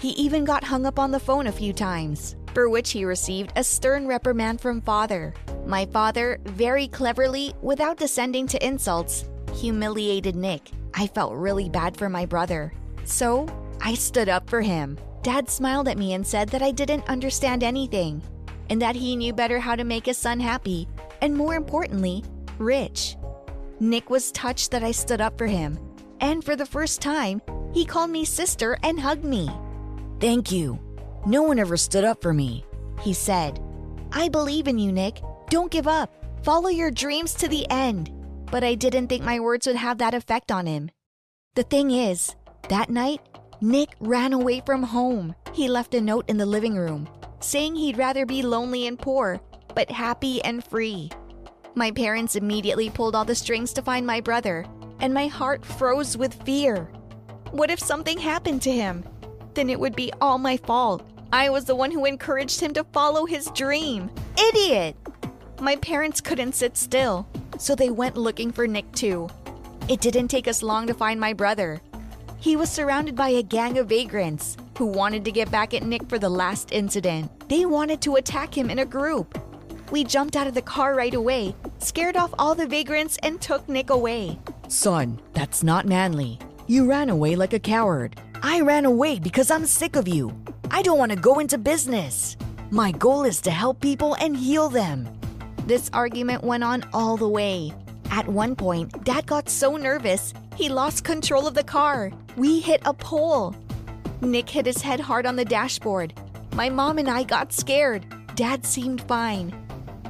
He even got hung up on the phone a few times, for which he received a stern reprimand from father. My father, very cleverly, without descending to insults, humiliated Nick. I felt really bad for my brother. So, I stood up for him. Dad smiled at me and said that I didn't understand anything, and that he knew better how to make his son happy, and more importantly, rich. Nick was touched that I stood up for him, and for the first time, he called me sister and hugged me. Thank you. No one ever stood up for me, he said. I believe in you, Nick, don't give up. Follow your dreams to the end. But I didn't think my words would have that effect on him. The thing is, that night, Nick ran away from home. He left a note in the living room saying he'd rather be lonely and poor, but happy and free. My parents immediately pulled all the strings to find my brother, and my heart froze with fear. What if something happened to him? Then it would be all my fault. I was the one who encouraged him to follow his dream. Idiot! My parents couldn't sit still, so they went looking for Nick too. It didn't take us long to find my brother. He was surrounded by a gang of vagrants who wanted to get back at Nick for the last incident. They wanted to attack him in a group. We jumped out of the car right away, scared off all the vagrants, and took Nick away. Son, that's not manly. You ran away like a coward. I ran away because I'm sick of you. I don't want to go into business. My goal is to help people and heal them. This argument went on all the way. At one point, Dad got so nervous, he lost control of the car. We hit a pole. Nick hit his head hard on the dashboard. My mom and I got scared. Dad seemed fine.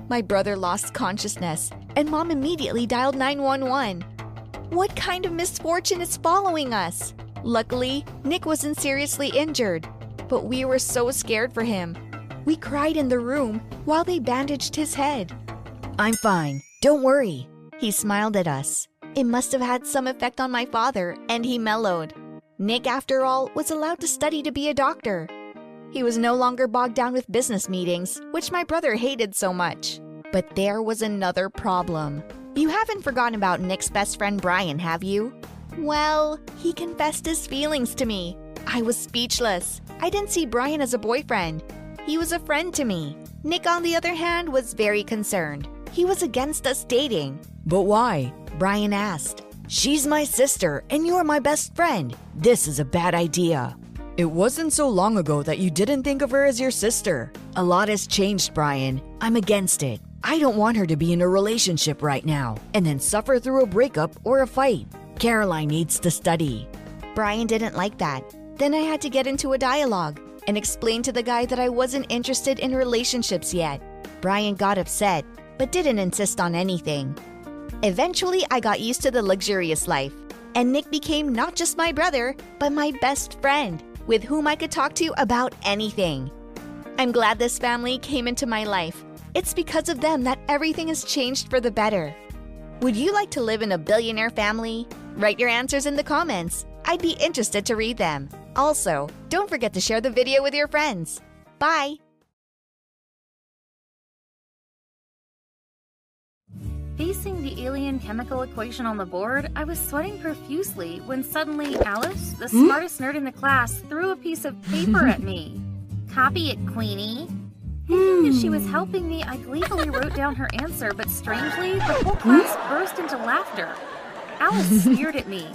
My brother lost consciousness, and mom immediately dialed 911. What kind of misfortune is following us? Luckily, Nick wasn't seriously injured, but we were so scared for him. We cried in the room while they bandaged his head. I'm fine. Don't worry. He smiled at us. It must have had some effect on my father, and he mellowed. Nick, after all, was allowed to study to be a doctor. He was no longer bogged down with business meetings, which my brother hated so much. But there was another problem. You haven't forgotten about Nick's best friend Brian, have you? Well, he confessed his feelings to me. I was speechless. I didn't see Brian as a boyfriend. He was a friend to me. Nick, on the other hand, was very concerned. He was against us dating. But why? Brian asked. She's my sister, and you're my best friend. This is a bad idea. It wasn't so long ago that you didn't think of her as your sister. A lot has changed, Brian. I'm against it. I don't want her to be in a relationship right now and then suffer through a breakup or a fight. Caroline needs to study. Brian didn't like that. Then I had to get into a dialogue and explain to the guy that I wasn't interested in relationships yet. Brian got upset, but didn't insist on anything. Eventually, I got used to the luxurious life, and Nick became not just my brother, but my best friend with whom I could talk to about anything. I'm glad this family came into my life. It's because of them that everything has changed for the better. Would you like to live in a billionaire family? Write your answers in the comments. I'd be interested to read them. Also, don't forget to share the video with your friends. Bye! Facing the alien chemical equation on the board, I was sweating profusely when suddenly Alice, the hmm? smartest nerd in the class, threw a piece of paper at me. [laughs] Copy it, Queenie. Thinking that she was hmm. helping me, I gleefully wrote down her answer, but strangely, the whole hmm? class burst into laughter. Alice sneered at me.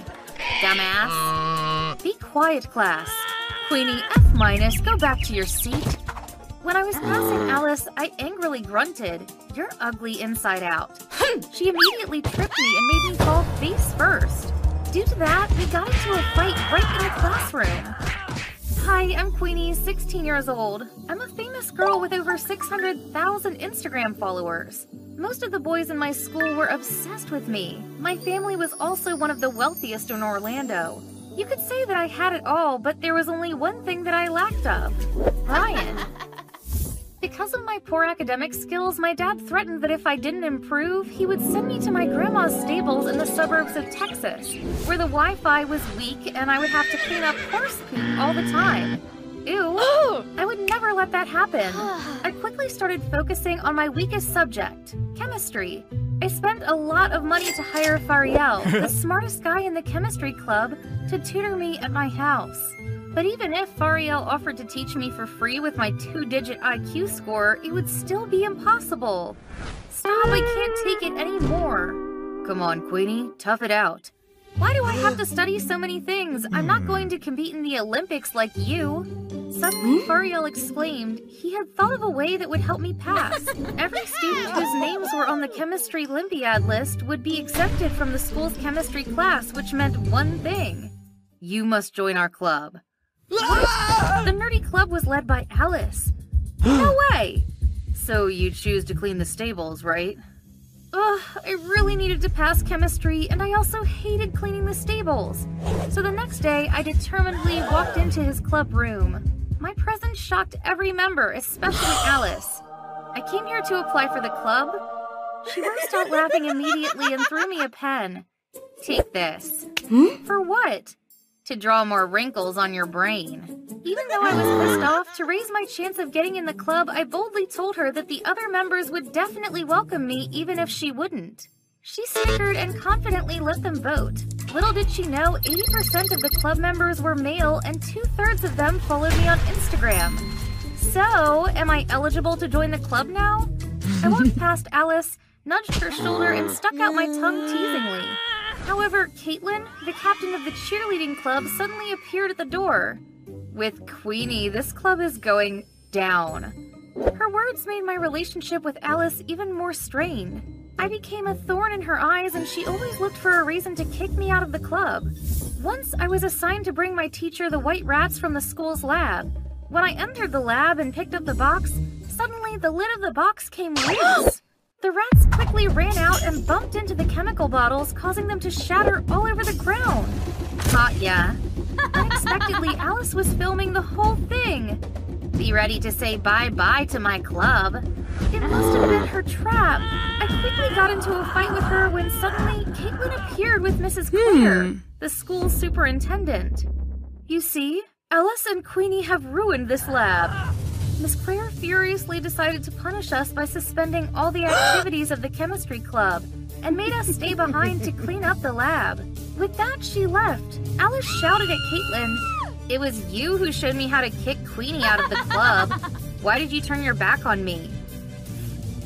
Dumbass. Be quiet, class. Queenie, F minus, go back to your seat. When I was passing Alice, I angrily grunted, You're ugly inside out. Hmm, she immediately tripped me and made me fall face first. Due to that, we got into a fight right in the classroom. Hi, I'm Queenie, 16 years old. I'm a famous girl with over 600,000 Instagram followers. Most of the boys in my school were obsessed with me. My family was also one of the wealthiest in Orlando. You could say that I had it all, but there was only one thing that I lacked of Brian. [laughs] Because of my poor academic skills, my dad threatened that if I didn't improve, he would send me to my grandma's stables in the suburbs of Texas, where the Wi Fi was weak and I would have to clean up horse poop all the time. Ew. Oh! I would never let that happen. [sighs] I quickly started focusing on my weakest subject chemistry. I spent a lot of money to hire Fariel, the [laughs] smartest guy in the chemistry club, to tutor me at my house. But even if Fariel offered to teach me for free with my two digit IQ score, it would still be impossible. Stop, I can't take it anymore. Come on, Queenie, tough it out. Why do I have to study so many things? I'm not going to compete in the Olympics like you. Suddenly, hmm? Fariel exclaimed he had thought of a way that would help me pass. Every student whose names were on the chemistry Olympiad list would be exempted from the school's chemistry class, which meant one thing. You must join our club. The nerdy club was led by Alice. No [gasps] way! So you choose to clean the stables, right? Ugh, I really needed to pass chemistry, and I also hated cleaning the stables. So the next day, I determinedly walked into his club room. My presence shocked every member, especially [gasps] Alice. I came here to apply for the club. She burst out laughing immediately and threw me a pen. Take this. Hmm? For what? To draw more wrinkles on your brain. Even though I was pissed off, to raise my chance of getting in the club, I boldly told her that the other members would definitely welcome me even if she wouldn't. She snickered and confidently let them vote. Little did she know, 80% of the club members were male and two thirds of them followed me on Instagram. So, am I eligible to join the club now? I walked past Alice, nudged her shoulder, and stuck out my tongue teasingly. However, Caitlin, the captain of the cheerleading club, suddenly appeared at the door. With Queenie, this club is going down. Her words made my relationship with Alice even more strained. I became a thorn in her eyes, and she always looked for a reason to kick me out of the club. Once I was assigned to bring my teacher the white rats from the school's lab. When I entered the lab and picked up the box, suddenly the lid of the box came loose. [gasps] [gasps] [gasps] The rats quickly ran out and bumped into the chemical bottles, causing them to shatter all over the ground. Caught ya. [laughs] Unexpectedly, Alice was filming the whole thing. Be ready to say bye-bye to my club. It must have been her trap. I quickly got into a fight with her when suddenly Caitlin appeared with Mrs. Hmm. Claire, the school superintendent. You see, Alice and Queenie have ruined this lab. Miss Claire furiously decided to punish us by suspending all the [gasps] activities of the chemistry club and made us stay behind to clean up the lab. With that, she left. Alice shouted at Caitlin, It was you who showed me how to kick Queenie out of the club. Why did you turn your back on me?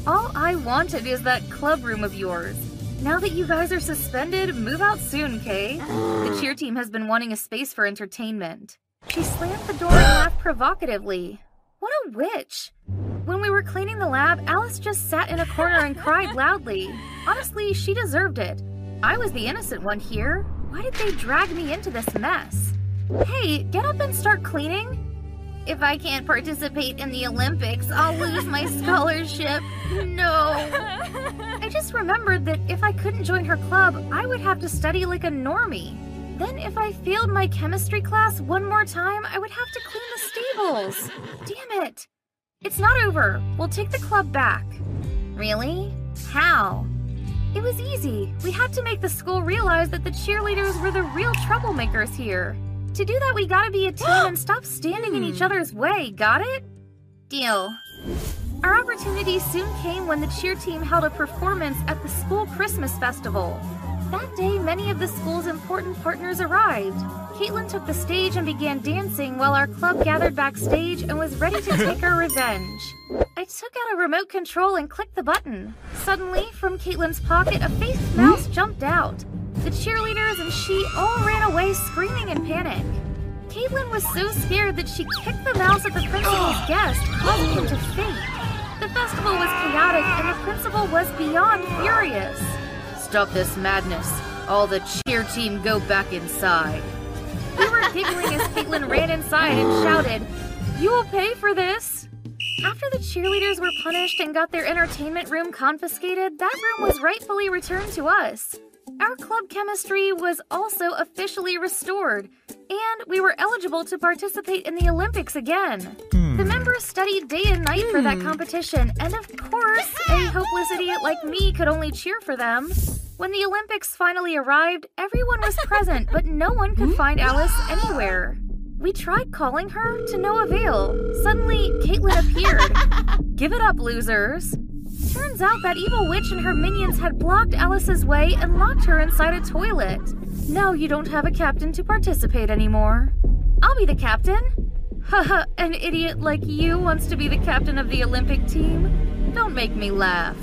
All I wanted is that club room of yours. Now that you guys are suspended, move out soon, Kay. The cheer team has been wanting a space for entertainment. She slammed the door and laughed provocatively. What a witch! When we were cleaning the lab, Alice just sat in a corner and cried [laughs] loudly. Honestly, she deserved it. I was the innocent one here. Why did they drag me into this mess? Hey, get up and start cleaning. If I can't participate in the Olympics, I'll lose my [laughs] scholarship. No. [laughs] I just remembered that if I couldn't join her club, I would have to study like a normie. Then, if I failed my chemistry class one more time, I would have to clean the stables. Damn it. It's not over. We'll take the club back. Really? How? It was easy. We had to make the school realize that the cheerleaders were the real troublemakers here. To do that, we gotta be a team and stop standing in each [gasps] hmm. other's way, got it? Deal. Our opportunity soon came when the cheer team held a performance at the school Christmas festival. That day, many of the school's important partners arrived. Caitlin took the stage and began dancing while our club gathered backstage and was ready to take our [laughs] revenge. I took out a remote control and clicked the button. Suddenly, from Caitlin's pocket, a faced hmm? mouse jumped out. The cheerleaders and she all ran away screaming in panic. Caitlin was so scared that she kicked the mouse at the principal's [gasps] guest, causing him to faint. The festival was chaotic and the principal was beyond furious. Stop this madness. All the cheer team go back inside. We were giggling as Caitlin ran inside and shouted, You will pay for this! After the cheerleaders were punished and got their entertainment room confiscated, that room was rightfully returned to us. Our club chemistry was also officially restored, and we were eligible to participate in the Olympics again. The members studied day and night for that hmm. competition, and of course, a [laughs] hopeless idiot like me could only cheer for them. When the Olympics finally arrived, everyone was present, but no one could find Alice anywhere. We tried calling her to no avail. Suddenly, Caitlin appeared. [laughs] Give it up, losers. Turns out that evil witch and her minions had blocked Alice's way and locked her inside a toilet. Now you don't have a captain to participate anymore. I'll be the captain. Haha, an idiot like you wants to be the captain of the Olympic team? Don't make me laugh.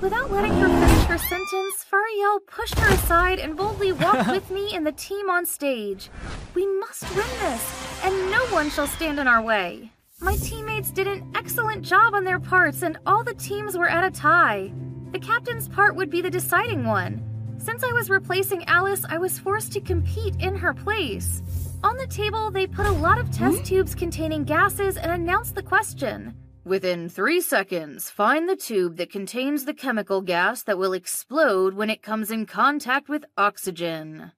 Without letting her finish her sentence, Fariel pushed her aside and boldly walked [laughs] with me and the team on stage. We must win this, and no one shall stand in our way. My teammates did an excellent job on their parts, and all the teams were at a tie. The captain's part would be the deciding one. Since I was replacing Alice, I was forced to compete in her place. On the table, they put a lot of test hmm? tubes containing gases and announced the question. Within three seconds, find the tube that contains the chemical gas that will explode when it comes in contact with oxygen.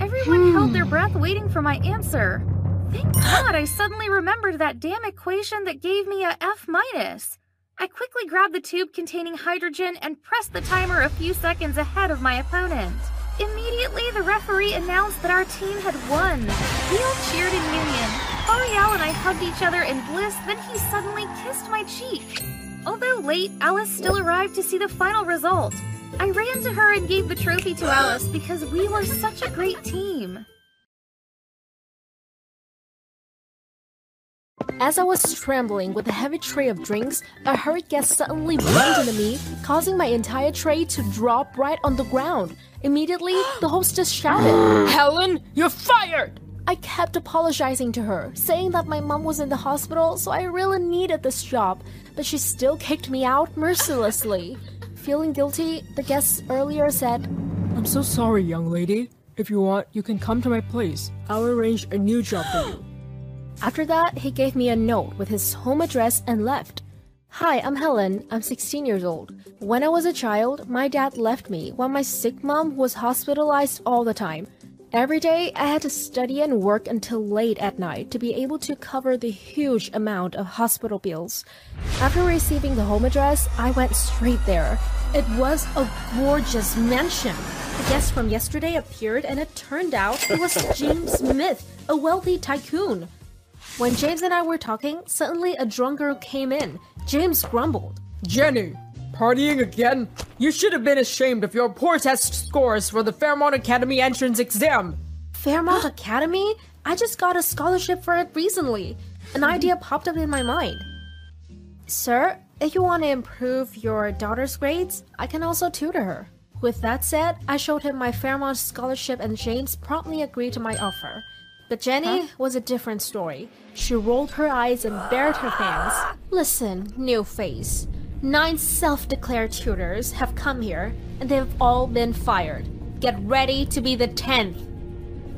Everyone hmm. held their breath waiting for my answer. Thank [gasps] God I suddenly remembered that damn equation that gave me a F minus. I quickly grabbed the tube containing hydrogen and pressed the timer a few seconds ahead of my opponent. Immediately, the referee announced that our team had won. We all cheered in union. Ariel and I hugged each other in bliss, then he suddenly kissed my cheek. Although late, Alice still arrived to see the final result. I ran to her and gave the trophy to Alice because we were such a great team. As I was trembling with a heavy tray of drinks, a hurried guest suddenly bumped into me, causing my entire tray to drop right on the ground. Immediately, the hostess shouted, Helen, you're fired! I kept apologizing to her, saying that my mom was in the hospital, so I really needed this job, but she still kicked me out mercilessly. Feeling guilty, the guest earlier said, I'm so sorry, young lady. If you want, you can come to my place. I'll arrange a new job for you. After that, he gave me a note with his home address and left. Hi, I'm Helen. I'm 16 years old. When I was a child, my dad left me while my sick mom was hospitalized all the time. Every day, I had to study and work until late at night to be able to cover the huge amount of hospital bills. After receiving the home address, I went straight there. It was a gorgeous mansion. The guest from yesterday appeared, and it turned out it was James Smith, a wealthy tycoon. When James and I were talking, suddenly a drunk girl came in. James grumbled. Jenny, partying again? You should have been ashamed of your poor test scores for the Fairmont Academy entrance exam. Fairmont Academy? I just got a scholarship for it recently. An idea popped up in my mind. Sir, if you want to improve your daughter's grades, I can also tutor her. With that said, I showed him my Fairmont scholarship and James promptly agreed to my offer. But Jenny huh? was a different story. She rolled her eyes and bared her fangs. Listen, new face. Nine self declared tutors have come here, and they've all been fired. Get ready to be the tenth.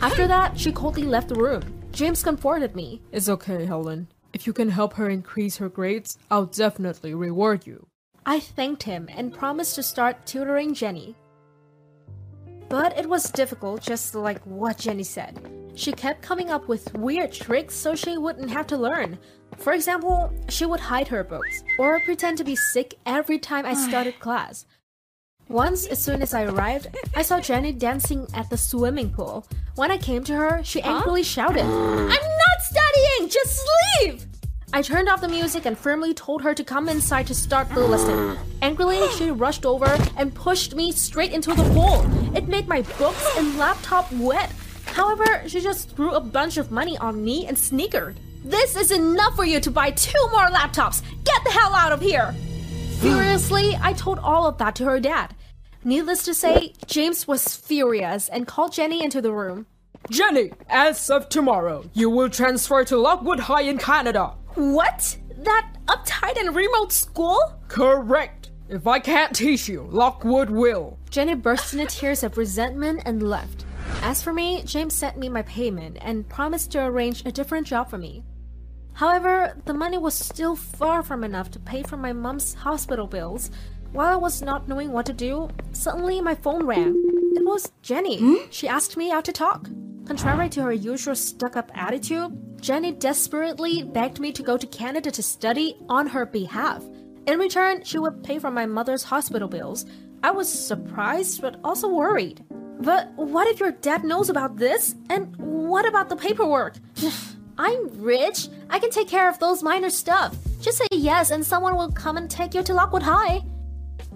After that, she coldly left the room. James comforted me. It's okay, Helen. If you can help her increase her grades, I'll definitely reward you. I thanked him and promised to start tutoring Jenny. But it was difficult, just like what Jenny said. She kept coming up with weird tricks so she wouldn't have to learn. For example, she would hide her books or pretend to be sick every time I started [sighs] class. Once, as soon as I arrived, I saw Jenny dancing at the swimming pool. When I came to her, she angrily shouted, I'm not studying! Just leave! I turned off the music and firmly told her to come inside to start the lesson. Angrily, she rushed over and pushed me straight into the pool. It made my books and laptop wet. However, she just threw a bunch of money on me and snickered. This is enough for you to buy two more laptops! Get the hell out of here! Furiously, I told all of that to her dad. Needless to say, James was furious and called Jenny into the room. Jenny, as of tomorrow, you will transfer to Lockwood High in Canada. What? That uptight and remote school? Correct. If I can't teach you, Lockwood will. Jenny burst into tears of resentment and left. As for me, James sent me my payment and promised to arrange a different job for me. However, the money was still far from enough to pay for my mom's hospital bills, while I was not knowing what to do, suddenly my phone rang. It was Jenny. Hmm? She asked me out to talk. Contrary to her usual stuck up attitude, Jenny desperately begged me to go to Canada to study on her behalf. In return, she would pay for my mother's hospital bills. I was surprised but also worried. But what if your dad knows about this? And what about the paperwork? [sighs] I'm rich. I can take care of those minor stuff. Just say yes and someone will come and take you to Lockwood High.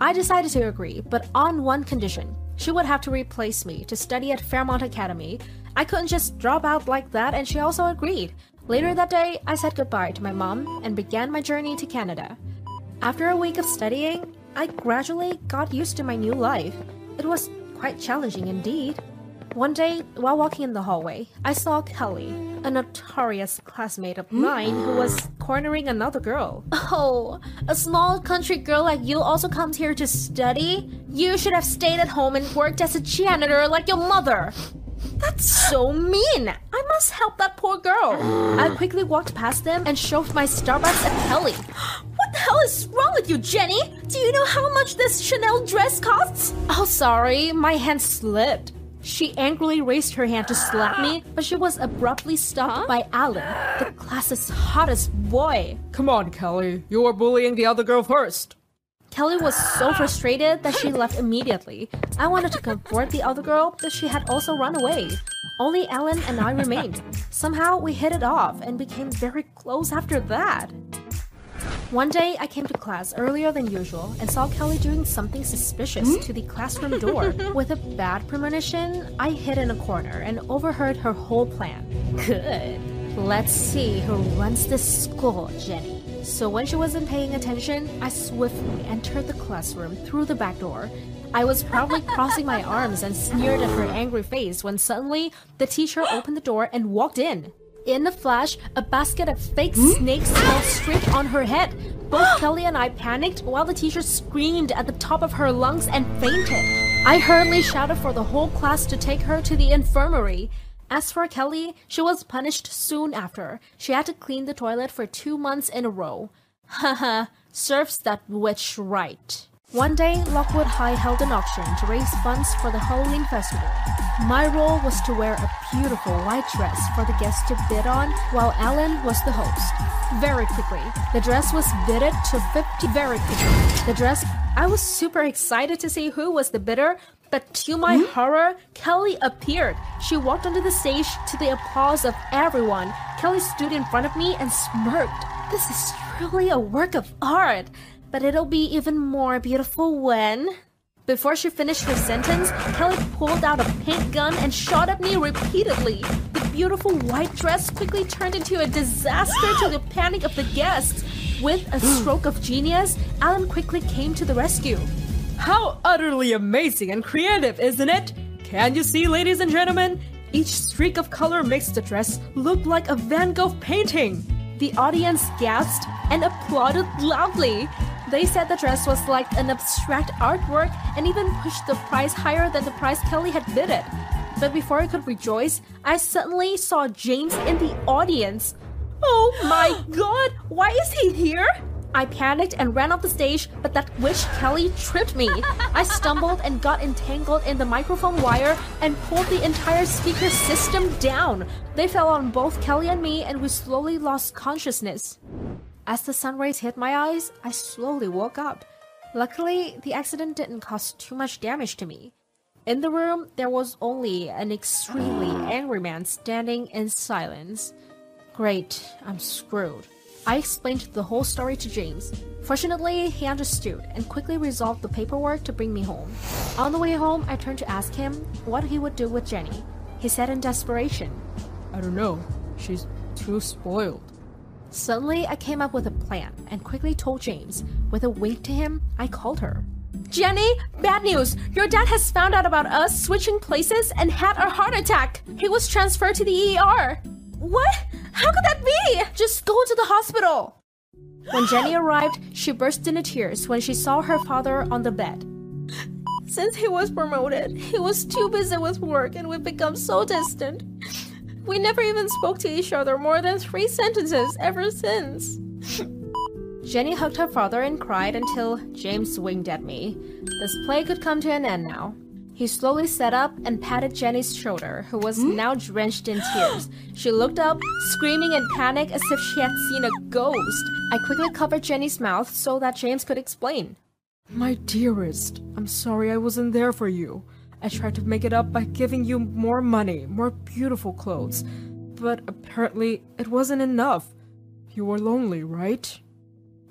I decided to agree, but on one condition. She would have to replace me to study at Fairmont Academy. I couldn't just drop out like that, and she also agreed. Later that day, I said goodbye to my mom and began my journey to Canada. After a week of studying, I gradually got used to my new life. It was quite challenging indeed. One day, while walking in the hallway, I saw Kelly, a notorious classmate of mine who was cornering another girl. Oh, a small country girl like you also comes here to study? You should have stayed at home and worked as a janitor like your mother. That's so mean! I must help that poor girl. I quickly walked past them and shoved my Starbucks at Kelly. [gasps] What the hell is wrong with you, Jenny? Do you know how much this Chanel dress costs? Oh, sorry, my hand slipped. She angrily raised her hand to slap me, but she was abruptly stopped huh? by Alan, the class's hottest boy. Come on, Kelly. You were bullying the other girl first. Kelly was so frustrated that she left immediately. I wanted to comfort the other girl, but she had also run away. Only Alan and I remained. Somehow we hit it off and became very close after that. One day, I came to class earlier than usual and saw Kelly doing something suspicious hmm? to the classroom door. [laughs] With a bad premonition, I hid in a corner and overheard her whole plan. Good. Let's see who runs this school, Jenny. So when she wasn't paying attention, I swiftly entered the classroom through the back door. I was proudly [laughs] crossing my arms and sneered at her angry face when suddenly the teacher opened the door and walked in. In a flash, a basket of fake hmm? snakes fell straight on her head. Both [gasps] Kelly and I panicked while the teacher screamed at the top of her lungs and fainted. I hurriedly shouted for the whole class to take her to the infirmary. As for Kelly, she was punished soon after. She had to clean the toilet for two months in a row. [laughs] Haha, serves that witch right. One day, Lockwood High held an auction to raise funds for the Halloween festival. My role was to wear a beautiful white dress for the guests to bid on, while Alan was the host. Very quickly, the dress was bidded to 50 very quickly. The dress, I was super excited to see who was the bidder, but to my hmm? horror, Kelly appeared. She walked onto the stage to the applause of everyone. Kelly stood in front of me and smirked. This is truly a work of art but it'll be even more beautiful when. Before she finished her sentence, Kelly pulled out a paint gun and shot at me repeatedly. The beautiful white dress quickly turned into a disaster to the [gasps] panic of the guests. With a stroke of genius, Alan quickly came to the rescue. How utterly amazing and creative, isn't it? Can you see, ladies and gentlemen? Each streak of color makes the dress look like a Van Gogh painting. The audience gasped and applauded loudly. They said the dress was like an abstract artwork and even pushed the price higher than the price Kelly had bid it. But before I could rejoice, I suddenly saw James in the audience. Oh my [gasps] god, why is he here? I panicked and ran off the stage, but that witch Kelly tripped me. I stumbled and got entangled in the microphone wire and pulled the entire speaker system down. They fell on both Kelly and me, and we slowly lost consciousness. As the sun rays hit my eyes, I slowly woke up. Luckily, the accident didn't cause too much damage to me. In the room, there was only an extremely [sighs] angry man standing in silence. Great, I'm screwed. I explained the whole story to James. Fortunately, he understood and quickly resolved the paperwork to bring me home. On the way home, I turned to ask him what he would do with Jenny. He said in desperation, I don't know. She's too spoiled. Suddenly, I came up with a plan and quickly told James. With a wink to him, I called her. Jenny, bad news! Your dad has found out about us switching places and had a heart attack. He was transferred to the ER. What? How could that be? Just go to the hospital. When Jenny arrived, she burst into tears when she saw her father on the bed. Since he was promoted, he was too busy with work and we've become so distant. We never even spoke to each other more than three sentences ever since. Jenny hugged her father and cried until James winked at me. This play could come to an end now. He slowly sat up and patted Jenny's shoulder, who was hmm? now drenched in tears. She looked up, screaming in panic as if she had seen a ghost. I quickly covered Jenny's mouth so that James could explain. My dearest, I'm sorry I wasn't there for you. I tried to make it up by giving you more money, more beautiful clothes. But apparently, it wasn't enough. You were lonely, right?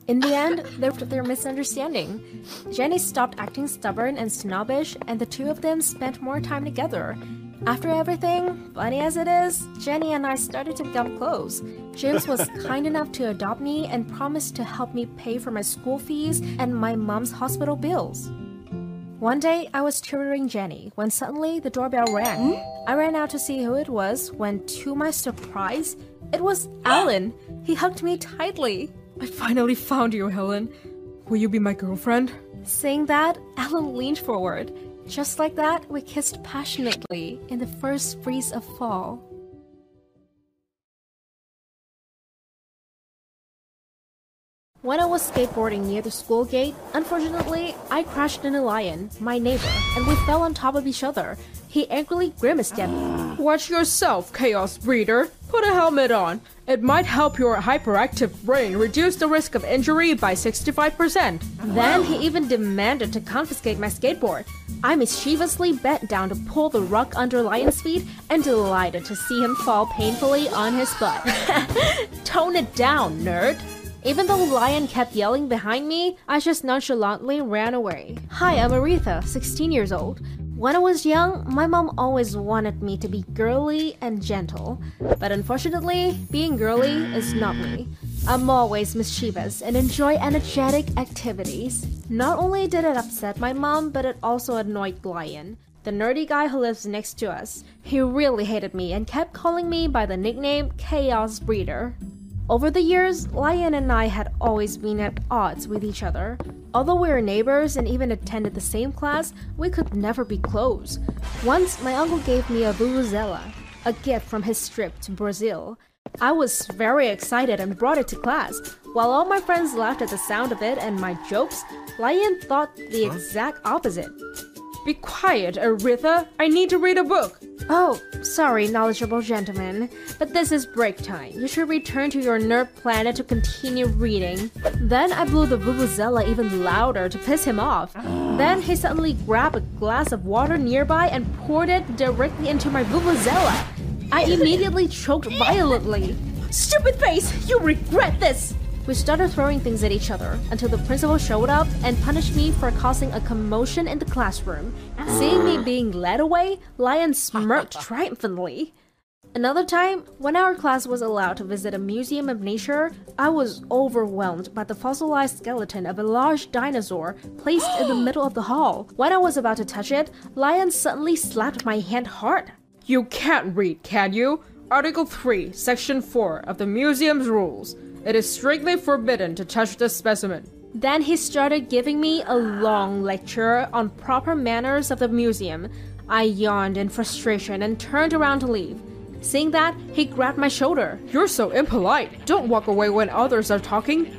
In the end, there was their misunderstanding. Jenny stopped acting stubborn and snobbish, and the two of them spent more time together. After everything, funny as it is, Jenny and I started to become close. James was [laughs] kind enough to adopt me and promised to help me pay for my school fees and my mom's hospital bills. One day, I was tutoring Jenny when suddenly the doorbell rang. Hmm? I ran out to see who it was when, to my surprise, it was Alan. He hugged me tightly. I finally found you, Helen. Will you be my girlfriend? Saying that, Alan leaned forward. Just like that, we kissed passionately in the first breeze of fall. When I was skateboarding near the school gate, unfortunately, I crashed into Lion, my neighbor, and we fell on top of each other. He angrily grimaced at me. Watch yourself, Chaos Breeder. Put a helmet on. It might help your hyperactive brain reduce the risk of injury by 65%. Then he even demanded to confiscate my skateboard. I mischievously bent down to pull the rug under Lion's feet and delighted to see him fall painfully on his butt. [laughs] Tone it down, nerd. Even though Lion kept yelling behind me, I just nonchalantly ran away. Hi, I'm Aretha, 16 years old. When I was young, my mom always wanted me to be girly and gentle. But unfortunately, being girly is not me. I'm always mischievous and enjoy energetic activities. Not only did it upset my mom, but it also annoyed Lion, the nerdy guy who lives next to us. He really hated me and kept calling me by the nickname Chaos Breeder. Over the years, Lion and I had always been at odds with each other. Although we were neighbors and even attended the same class, we could never be close. Once, my uncle gave me a vuvuzela, a gift from his trip to Brazil. I was very excited and brought it to class. While all my friends laughed at the sound of it and my jokes, Lion thought the exact opposite. Be quiet, Aretha. I need to read a book. Oh, sorry, knowledgeable gentleman, but this is break time. You should return to your nerd planet to continue reading. Then I blew the vuvuzela even louder to piss him off. Then he suddenly grabbed a glass of water nearby and poured it directly into my vuvuzela. I immediately choked violently. Stupid face! You regret this! We started throwing things at each other until the principal showed up and punished me for causing a commotion in the classroom. Seeing me being led away, Lion smirked [laughs] triumphantly. Another time, when our class was allowed to visit a museum of nature, I was overwhelmed by the fossilized skeleton of a large dinosaur placed in the [gasps] middle of the hall. When I was about to touch it, Lion suddenly slapped my hand hard. You can't read, can you? Article 3, Section 4 of the museum's rules. It is strictly forbidden to touch this specimen. Then he started giving me a long lecture on proper manners of the museum. I yawned in frustration and turned around to leave. Seeing that, he grabbed my shoulder. You're so impolite. Don't walk away when others are talking.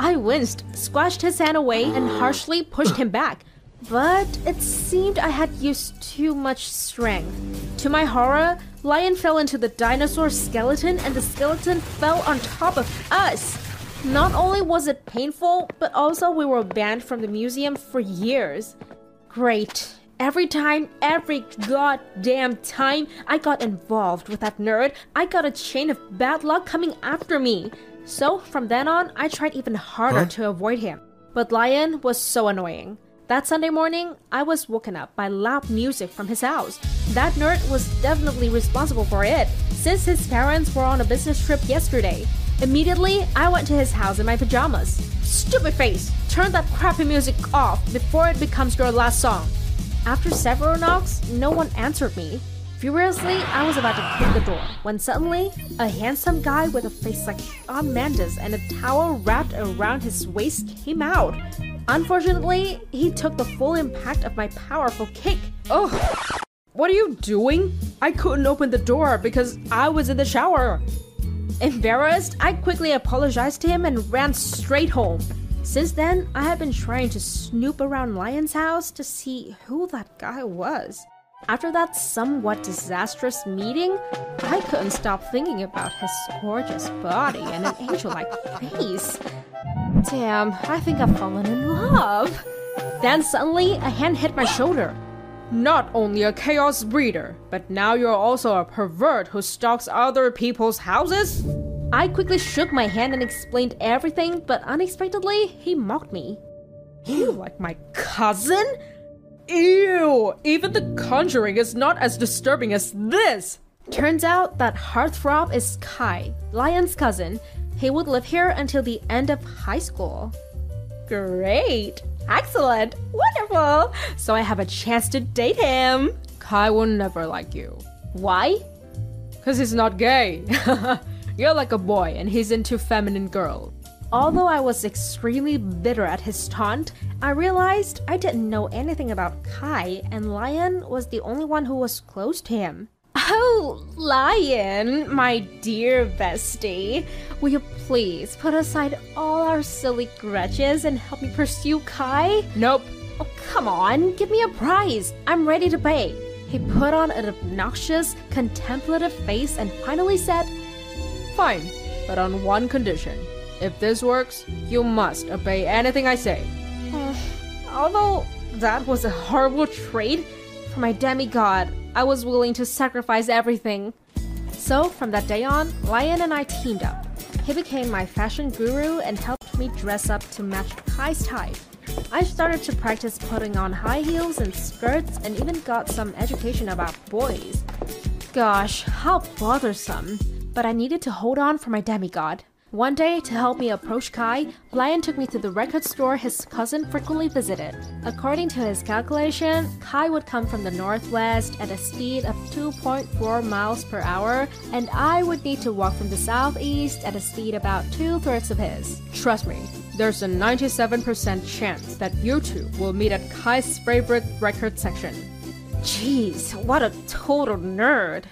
I winced, squashed his hand away, and harshly pushed him back. But it seemed I had used too much strength. To my horror, Lion fell into the dinosaur skeleton and the skeleton fell on top of us. Not only was it painful, but also we were banned from the museum for years. Great. Every time, every goddamn time I got involved with that nerd, I got a chain of bad luck coming after me. So from then on, I tried even harder Huh? to avoid him. But Lion was so annoying. That Sunday morning, I was woken up by loud music from his house. That nerd was definitely responsible for it, since his parents were on a business trip yesterday. Immediately, I went to his house in my pajamas. Stupid face! Turn that crappy music off before it becomes your last song. After several knocks, no one answered me. Furiously, I was about to kick the door when suddenly, a handsome guy with a face like Shawn Mendes and a towel wrapped around his waist came out. Unfortunately, he took the full impact of my powerful kick. Ugh. What are you doing? I couldn't open the door because I was in the shower. Embarrassed, I quickly apologized to him and ran straight home. Since then, I have been trying to snoop around Lion's house to see who that guy was. After that somewhat disastrous meeting, I couldn't stop thinking about his gorgeous body and an angel like face. Damn, I think I've fallen in love. Then suddenly, a hand hit my shoulder. Not only a chaos breeder, but now you're also a pervert who stalks other people's houses? I quickly shook my hand and explained everything, but unexpectedly, he mocked me. You like my cousin? Ew! Even the conjuring is not as disturbing as this! Turns out that heartthrob is Kai, Lion's cousin. He would live here until the end of high school. Great! Excellent! Wonderful! So I have a chance to date him. Kai will never like you. Why? Because he's not gay. [laughs] You're like a boy and he's into feminine girls. Although I was extremely bitter at his taunt, I realized I didn't know anything about Kai, and Lion was the only one who was close to him. Oh, Lion, my dear bestie, will you please put aside all our silly grudges and help me pursue Kai? Nope. Oh, come on, give me a prize. I'm ready to pay. He put on an obnoxious, contemplative face and finally said, Fine, but on one condition. If this works, you must obey anything I say. [sighs] Although that was a horrible trade, for my demigod, I was willing to sacrifice everything. So, from that day on, Lion and I teamed up. He became my fashion guru and helped me dress up to match Kai's type. I started to practice putting on high heels and skirts and even got some education about boys. Gosh, how bothersome. But I needed to hold on for my demigod. One day, to help me approach Kai, Lion took me to the record store his cousin frequently visited. According to his calculation, Kai would come from the northwest at a speed of 2.4 miles per hour, and I would need to walk from the southeast at a speed about two thirds of his. Trust me, there's a 97% chance that you two will meet at Kai's favorite record section. Jeez, what a total nerd.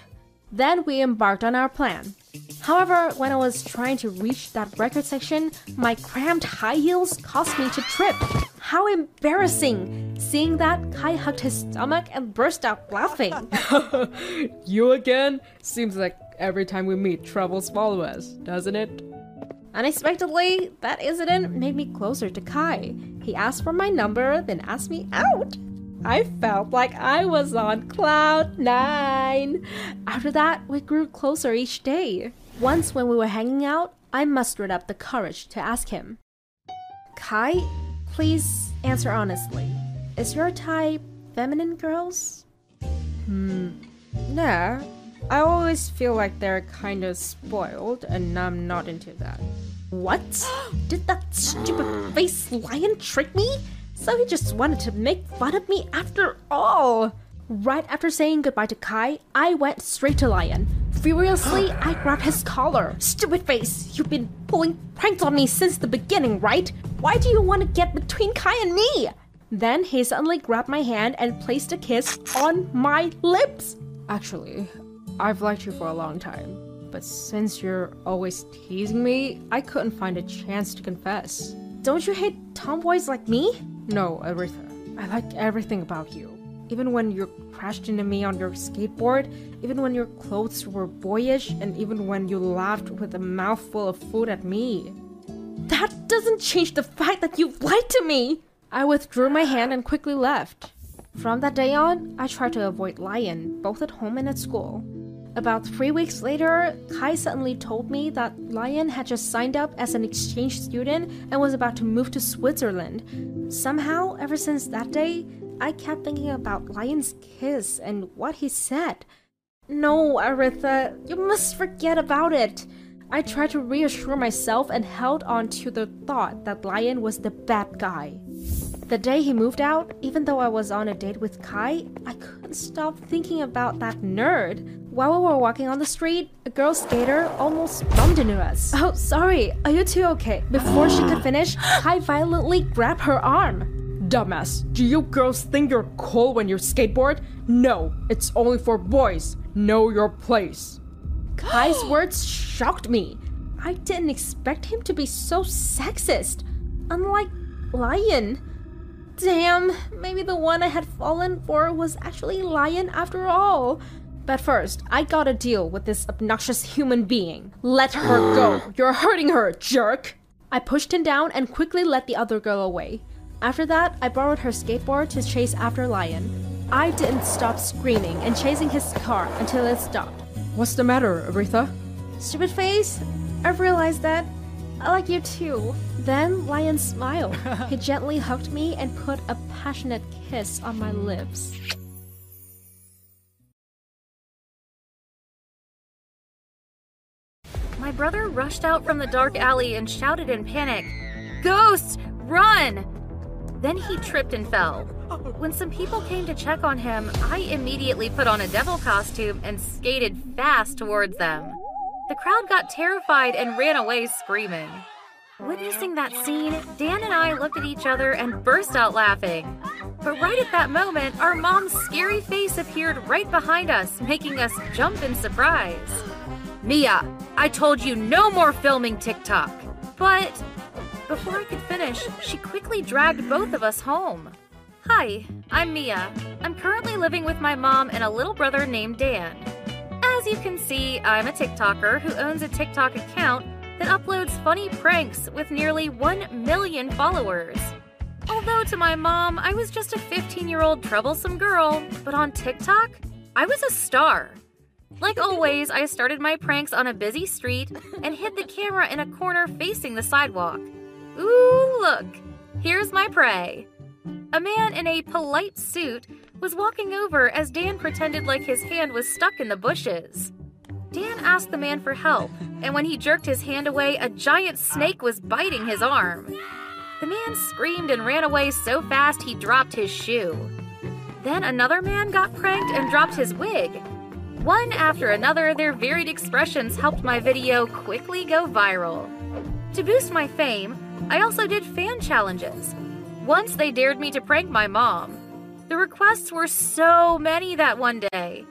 Then we embarked on our plan. However, when I was trying to reach that record section, my cramped high heels caused me to trip. How embarrassing! Seeing that, Kai hugged his stomach and burst out laughing. [laughs] you again? Seems like every time we meet, troubles follow us, doesn't it? Unexpectedly, that incident made me closer to Kai. He asked for my number, then asked me out. I felt like I was on cloud nine. After that, we grew closer each day. Once, when we were hanging out, I mustered up the courage to ask him Kai, please answer honestly. Is your type feminine girls? Hmm. Nah. I always feel like they're kind of spoiled, and I'm not into that. What? [gasps] Did that stupid face lion trick me? So he just wanted to make fun of me after all. Right after saying goodbye to Kai, I went straight to Lion. Furiously, [gasps] I grabbed his collar. Stupid face, you've been pulling pranks on me since the beginning, right? Why do you want to get between Kai and me? Then he suddenly grabbed my hand and placed a kiss on my lips. Actually, I've liked you for a long time, but since you're always teasing me, I couldn't find a chance to confess. Don't you hate tomboys like me? No, Aretha. I like everything about you. Even when you crashed into me on your skateboard, even when your clothes were boyish, and even when you laughed with a mouthful of food at me. That doesn't change the fact that you lied to me! I withdrew my hand and quickly left. From that day on, I tried to avoid lying, both at home and at school. About three weeks later, Kai suddenly told me that Lion had just signed up as an exchange student and was about to move to Switzerland. Somehow, ever since that day, I kept thinking about Lion's kiss and what he said. No, Aretha, you must forget about it. I tried to reassure myself and held on to the thought that Lion was the bad guy. The day he moved out, even though I was on a date with Kai, I couldn't stop thinking about that nerd. While we were walking on the street, a girl skater almost bumped into us. Oh, sorry, are you two okay? Before she could finish, [gasps] Kai violently grabbed her arm. Dumbass, do you girls think you're cool when you skateboard? No, it's only for boys. Know your place. Kai's [gasps] words shocked me. I didn't expect him to be so sexist. Unlike Lion. Damn, maybe the one I had fallen for was actually Lion after all. But first, I gotta deal with this obnoxious human being. Let her go. [sighs] You're hurting her, jerk. I pushed him down and quickly let the other girl away. After that, I borrowed her skateboard to chase after Lion. I didn't stop screaming and chasing his car until it stopped. What's the matter, Aretha? Stupid face, I've realized that. I like you too. Then Lion smiled. [laughs] he gently hugged me and put a passionate kiss on my lips. My brother rushed out from the dark alley and shouted in panic, Ghost, run! Then he tripped and fell. When some people came to check on him, I immediately put on a devil costume and skated fast towards them. The crowd got terrified and ran away screaming. Witnessing that scene, Dan and I looked at each other and burst out laughing. But right at that moment, our mom's scary face appeared right behind us, making us jump in surprise. Mia, I told you no more filming TikTok. But before I could finish, she quickly dragged both of us home. Hi, I'm Mia. I'm currently living with my mom and a little brother named Dan. As you can see, I'm a TikToker who owns a TikTok account that uploads funny pranks with nearly 1 million followers. Although to my mom, I was just a 15 year old troublesome girl, but on TikTok, I was a star. Like always, I started my pranks on a busy street and hid the camera in a corner facing the sidewalk. Ooh, look! Here's my prey. A man in a polite suit was walking over as Dan pretended like his hand was stuck in the bushes. Dan asked the man for help, and when he jerked his hand away, a giant snake was biting his arm. The man screamed and ran away so fast he dropped his shoe. Then another man got pranked and dropped his wig. One after another, their varied expressions helped my video quickly go viral. To boost my fame, I also did fan challenges. Once they dared me to prank my mom. The requests were so many that one day.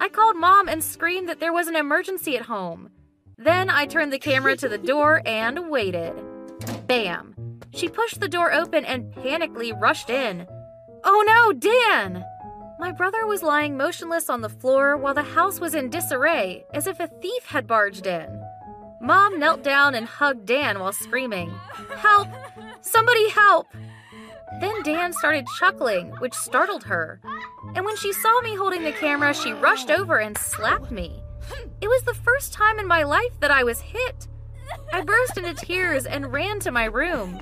I called mom and screamed that there was an emergency at home. Then I turned the camera to the door and waited. Bam! She pushed the door open and panically rushed in. Oh no, Dan! My brother was lying motionless on the floor while the house was in disarray, as if a thief had barged in. Mom knelt down and hugged Dan while screaming, Help! Somebody help! Then Dan started chuckling, which startled her. And when she saw me holding the camera, she rushed over and slapped me. It was the first time in my life that I was hit. I burst into tears and ran to my room.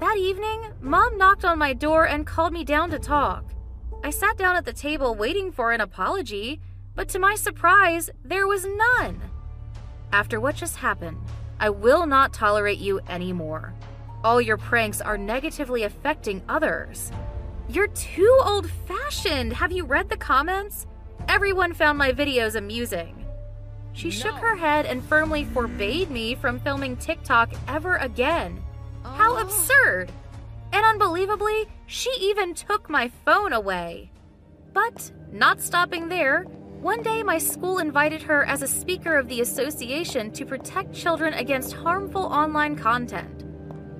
That evening, Mom knocked on my door and called me down to talk. I sat down at the table waiting for an apology, but to my surprise, there was none. After what just happened, I will not tolerate you anymore. All your pranks are negatively affecting others. You're too old fashioned. Have you read the comments? Everyone found my videos amusing. She no. shook her head and firmly forbade me from filming TikTok ever again. Oh. How absurd! And unbelievably, she even took my phone away. But not stopping there, one day my school invited her as a speaker of the association to protect children against harmful online content.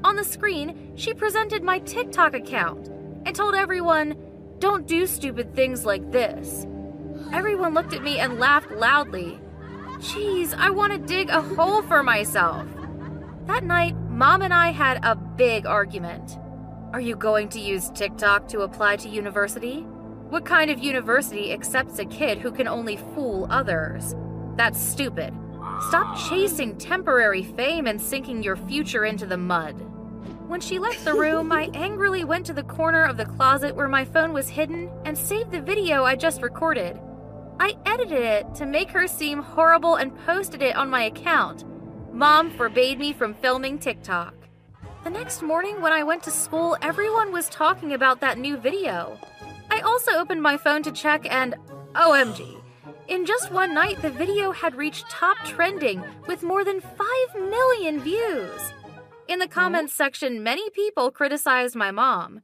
On the screen, she presented my TikTok account and told everyone, don't do stupid things like this. Everyone looked at me and laughed loudly. Jeez, I want to dig a hole for myself. That night, Mom and I had a big argument. Are you going to use TikTok to apply to university? What kind of university accepts a kid who can only fool others? That's stupid. Stop chasing temporary fame and sinking your future into the mud. When she left the room, I [laughs] angrily went to the corner of the closet where my phone was hidden and saved the video I just recorded. I edited it to make her seem horrible and posted it on my account. Mom forbade me from filming TikTok. The next morning, when I went to school, everyone was talking about that new video. I also opened my phone to check, and OMG. In just one night, the video had reached top trending with more than 5 million views. In the comments section, many people criticized my mom.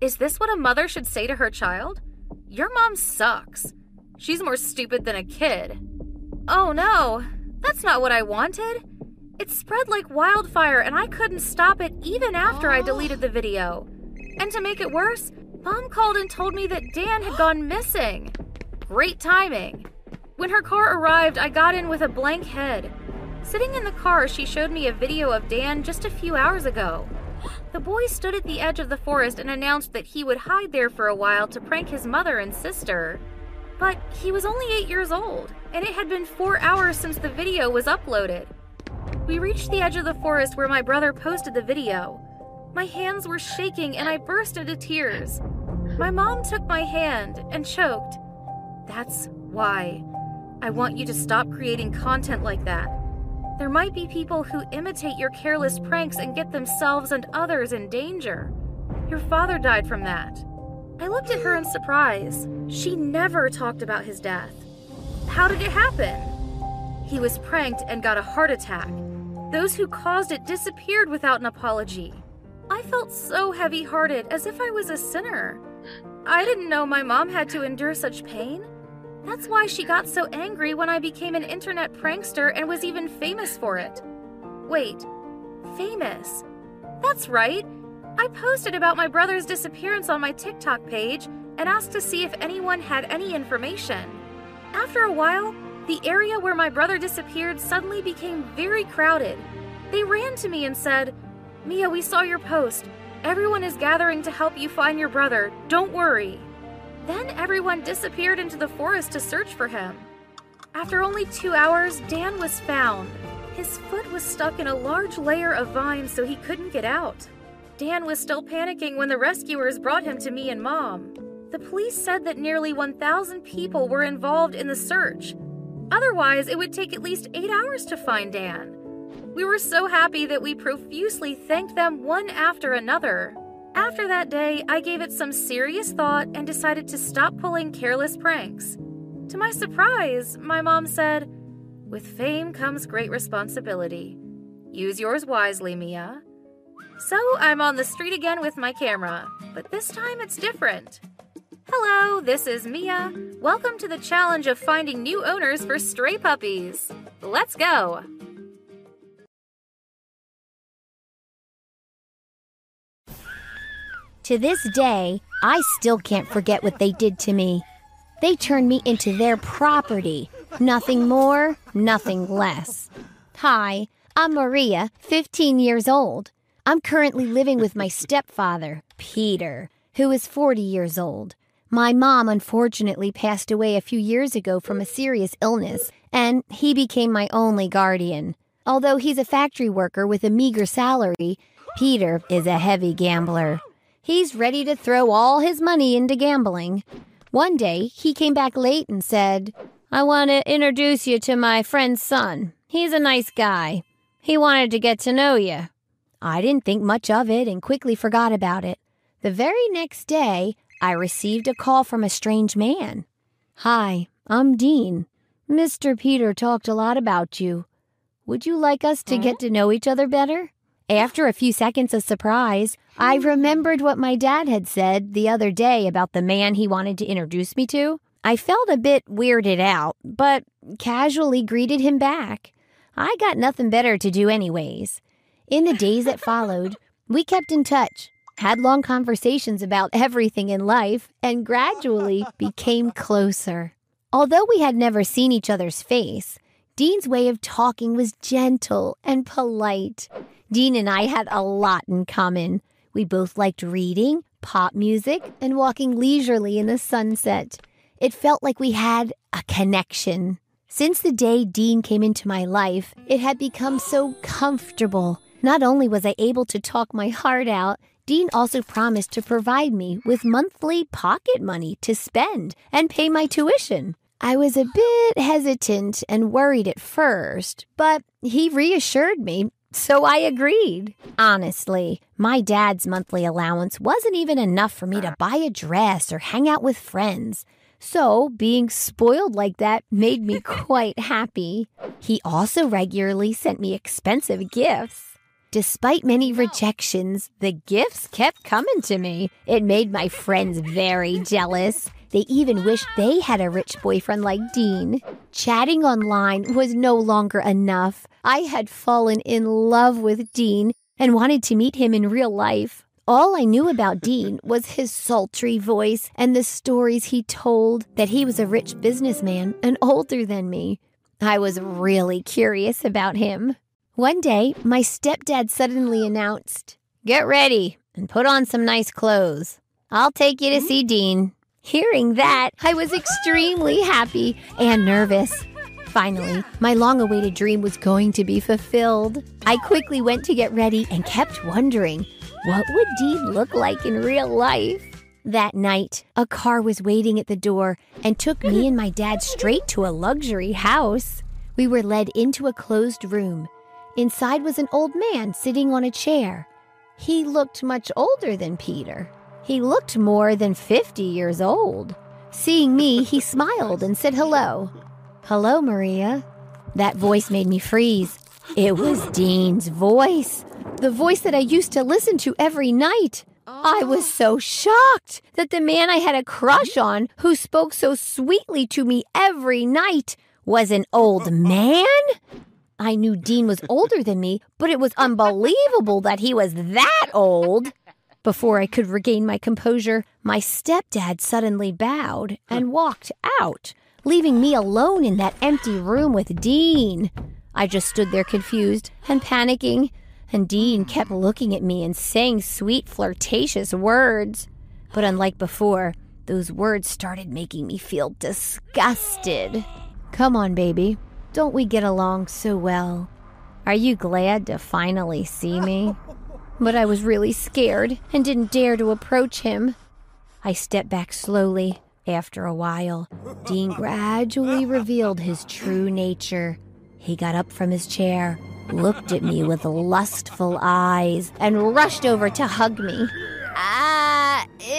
Is this what a mother should say to her child? Your mom sucks. She's more stupid than a kid. Oh no, that's not what I wanted. It spread like wildfire and I couldn't stop it even after I deleted the video. And to make it worse, Mom called and told me that Dan had gone missing. Great timing. When her car arrived, I got in with a blank head. Sitting in the car, she showed me a video of Dan just a few hours ago. [gasps] The boy stood at the edge of the forest and announced that he would hide there for a while to prank his mother and sister. But he was only 8 years old, and it had been 4 hours since the video was uploaded. We reached the edge of the forest where my brother posted the video. My hands were shaking and I burst into tears. My mom took my hand and choked. That's why. I want you to stop creating content like that. There might be people who imitate your careless pranks and get themselves and others in danger. Your father died from that. I looked at her in surprise. She never talked about his death. How did it happen? He was pranked and got a heart attack. Those who caused it disappeared without an apology. I felt so heavy hearted, as if I was a sinner. I didn't know my mom had to endure such pain. That's why she got so angry when I became an internet prankster and was even famous for it. Wait, famous? That's right. I posted about my brother's disappearance on my TikTok page and asked to see if anyone had any information. After a while, the area where my brother disappeared suddenly became very crowded. They ran to me and said, Mia, we saw your post. Everyone is gathering to help you find your brother. Don't worry. Then everyone disappeared into the forest to search for him. After only two hours, Dan was found. His foot was stuck in a large layer of vines so he couldn't get out. Dan was still panicking when the rescuers brought him to me and Mom. The police said that nearly 1,000 people were involved in the search. Otherwise, it would take at least eight hours to find Dan. We were so happy that we profusely thanked them one after another. After that day, I gave it some serious thought and decided to stop pulling careless pranks. To my surprise, my mom said, With fame comes great responsibility. Use yours wisely, Mia. So I'm on the street again with my camera, but this time it's different. Hello, this is Mia. Welcome to the challenge of finding new owners for stray puppies. Let's go! To this day, I still can't forget what they did to me. They turned me into their property. Nothing more, nothing less. Hi, I'm Maria, 15 years old. I'm currently living with my stepfather, Peter, who is 40 years old. My mom unfortunately passed away a few years ago from a serious illness, and he became my only guardian. Although he's a factory worker with a meager salary, Peter is a heavy gambler. He's ready to throw all his money into gambling. One day, he came back late and said, I want to introduce you to my friend's son. He's a nice guy. He wanted to get to know you. I didn't think much of it and quickly forgot about it. The very next day, I received a call from a strange man. Hi, I'm Dean. Mr. Peter talked a lot about you. Would you like us to get to know each other better? After a few seconds of surprise, I hmm. remembered what my dad had said the other day about the man he wanted to introduce me to. I felt a bit weirded out, but casually greeted him back. I got nothing better to do, anyways. In the days that followed, we kept in touch, had long conversations about everything in life, and gradually [laughs] became closer. Although we had never seen each other's face, Dean's way of talking was gentle and polite. Dean and I had a lot in common. We both liked reading, pop music, and walking leisurely in the sunset. It felt like we had a connection. Since the day Dean came into my life, it had become so comfortable. Not only was I able to talk my heart out, Dean also promised to provide me with monthly pocket money to spend and pay my tuition. I was a bit hesitant and worried at first, but he reassured me, so I agreed. Honestly, my dad's monthly allowance wasn't even enough for me to buy a dress or hang out with friends. So, being spoiled like that made me [laughs] quite happy. He also regularly sent me expensive gifts. Despite many rejections, the gifts kept coming to me. It made my friends very jealous. They even wished they had a rich boyfriend like Dean. Chatting online was no longer enough. I had fallen in love with Dean and wanted to meet him in real life. All I knew about [laughs] Dean was his sultry voice and the stories he told that he was a rich businessman and older than me. I was really curious about him. One day, my stepdad suddenly announced, Get ready and put on some nice clothes. I'll take you to see Dean. Hearing that, I was extremely happy and nervous. Finally, my long awaited dream was going to be fulfilled. I quickly went to get ready and kept wondering what would Dean look like in real life? That night, a car was waiting at the door and took me and my dad straight to a luxury house. We were led into a closed room. Inside was an old man sitting on a chair. He looked much older than Peter. He looked more than 50 years old. Seeing me, he [laughs] smiled and said hello. Hello, Maria. That voice made me freeze. It was Dean's voice, the voice that I used to listen to every night. I was oh. so shocked that the man I had a crush on, who spoke so sweetly to me every night, was an old [laughs] man. I knew Dean was older than me, but it was unbelievable that he was that old. Before I could regain my composure, my stepdad suddenly bowed and walked out, leaving me alone in that empty room with Dean. I just stood there confused and panicking, and Dean kept looking at me and saying sweet, flirtatious words. But unlike before, those words started making me feel disgusted. Come on, baby. Don't we get along so well? Are you glad to finally see me? [laughs] But I was really scared and didn't dare to approach him. I stepped back slowly. After a while, Dean gradually revealed his true nature. He got up from his chair, looked at me with lustful eyes, and rushed over to hug me. Ah, ew.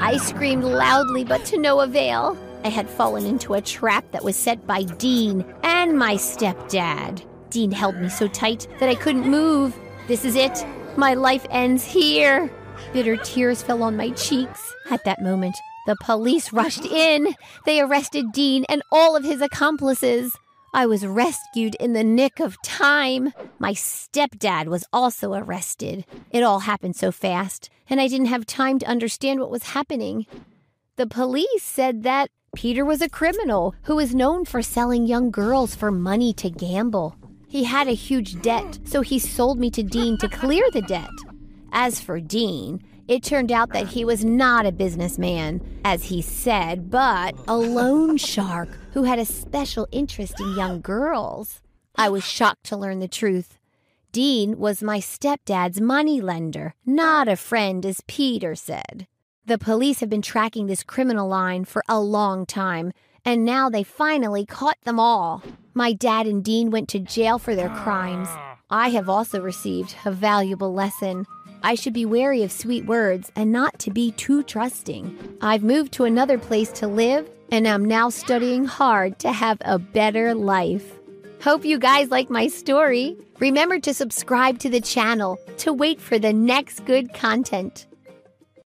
I screamed loudly, but to no avail. I had fallen into a trap that was set by Dean and my stepdad. Dean held me so tight that I couldn't move. This is it. My life ends here. Bitter tears fell on my cheeks. At that moment, the police rushed in. They arrested Dean and all of his accomplices. I was rescued in the nick of time. My stepdad was also arrested. It all happened so fast, and I didn't have time to understand what was happening. The police said that Peter was a criminal who was known for selling young girls for money to gamble. He had a huge debt, so he sold me to Dean to clear the debt. As for Dean, it turned out that he was not a businessman, as he said, but a loan shark who had a special interest in young girls. I was shocked to learn the truth. Dean was my stepdad's money lender, not a friend, as Peter said. The police have been tracking this criminal line for a long time, and now they finally caught them all. My dad and Dean went to jail for their crimes. I have also received a valuable lesson. I should be wary of sweet words and not to be too trusting. I've moved to another place to live, and I'm now studying hard to have a better life. Hope you guys like my story. Remember to subscribe to the channel to wait for the next good content.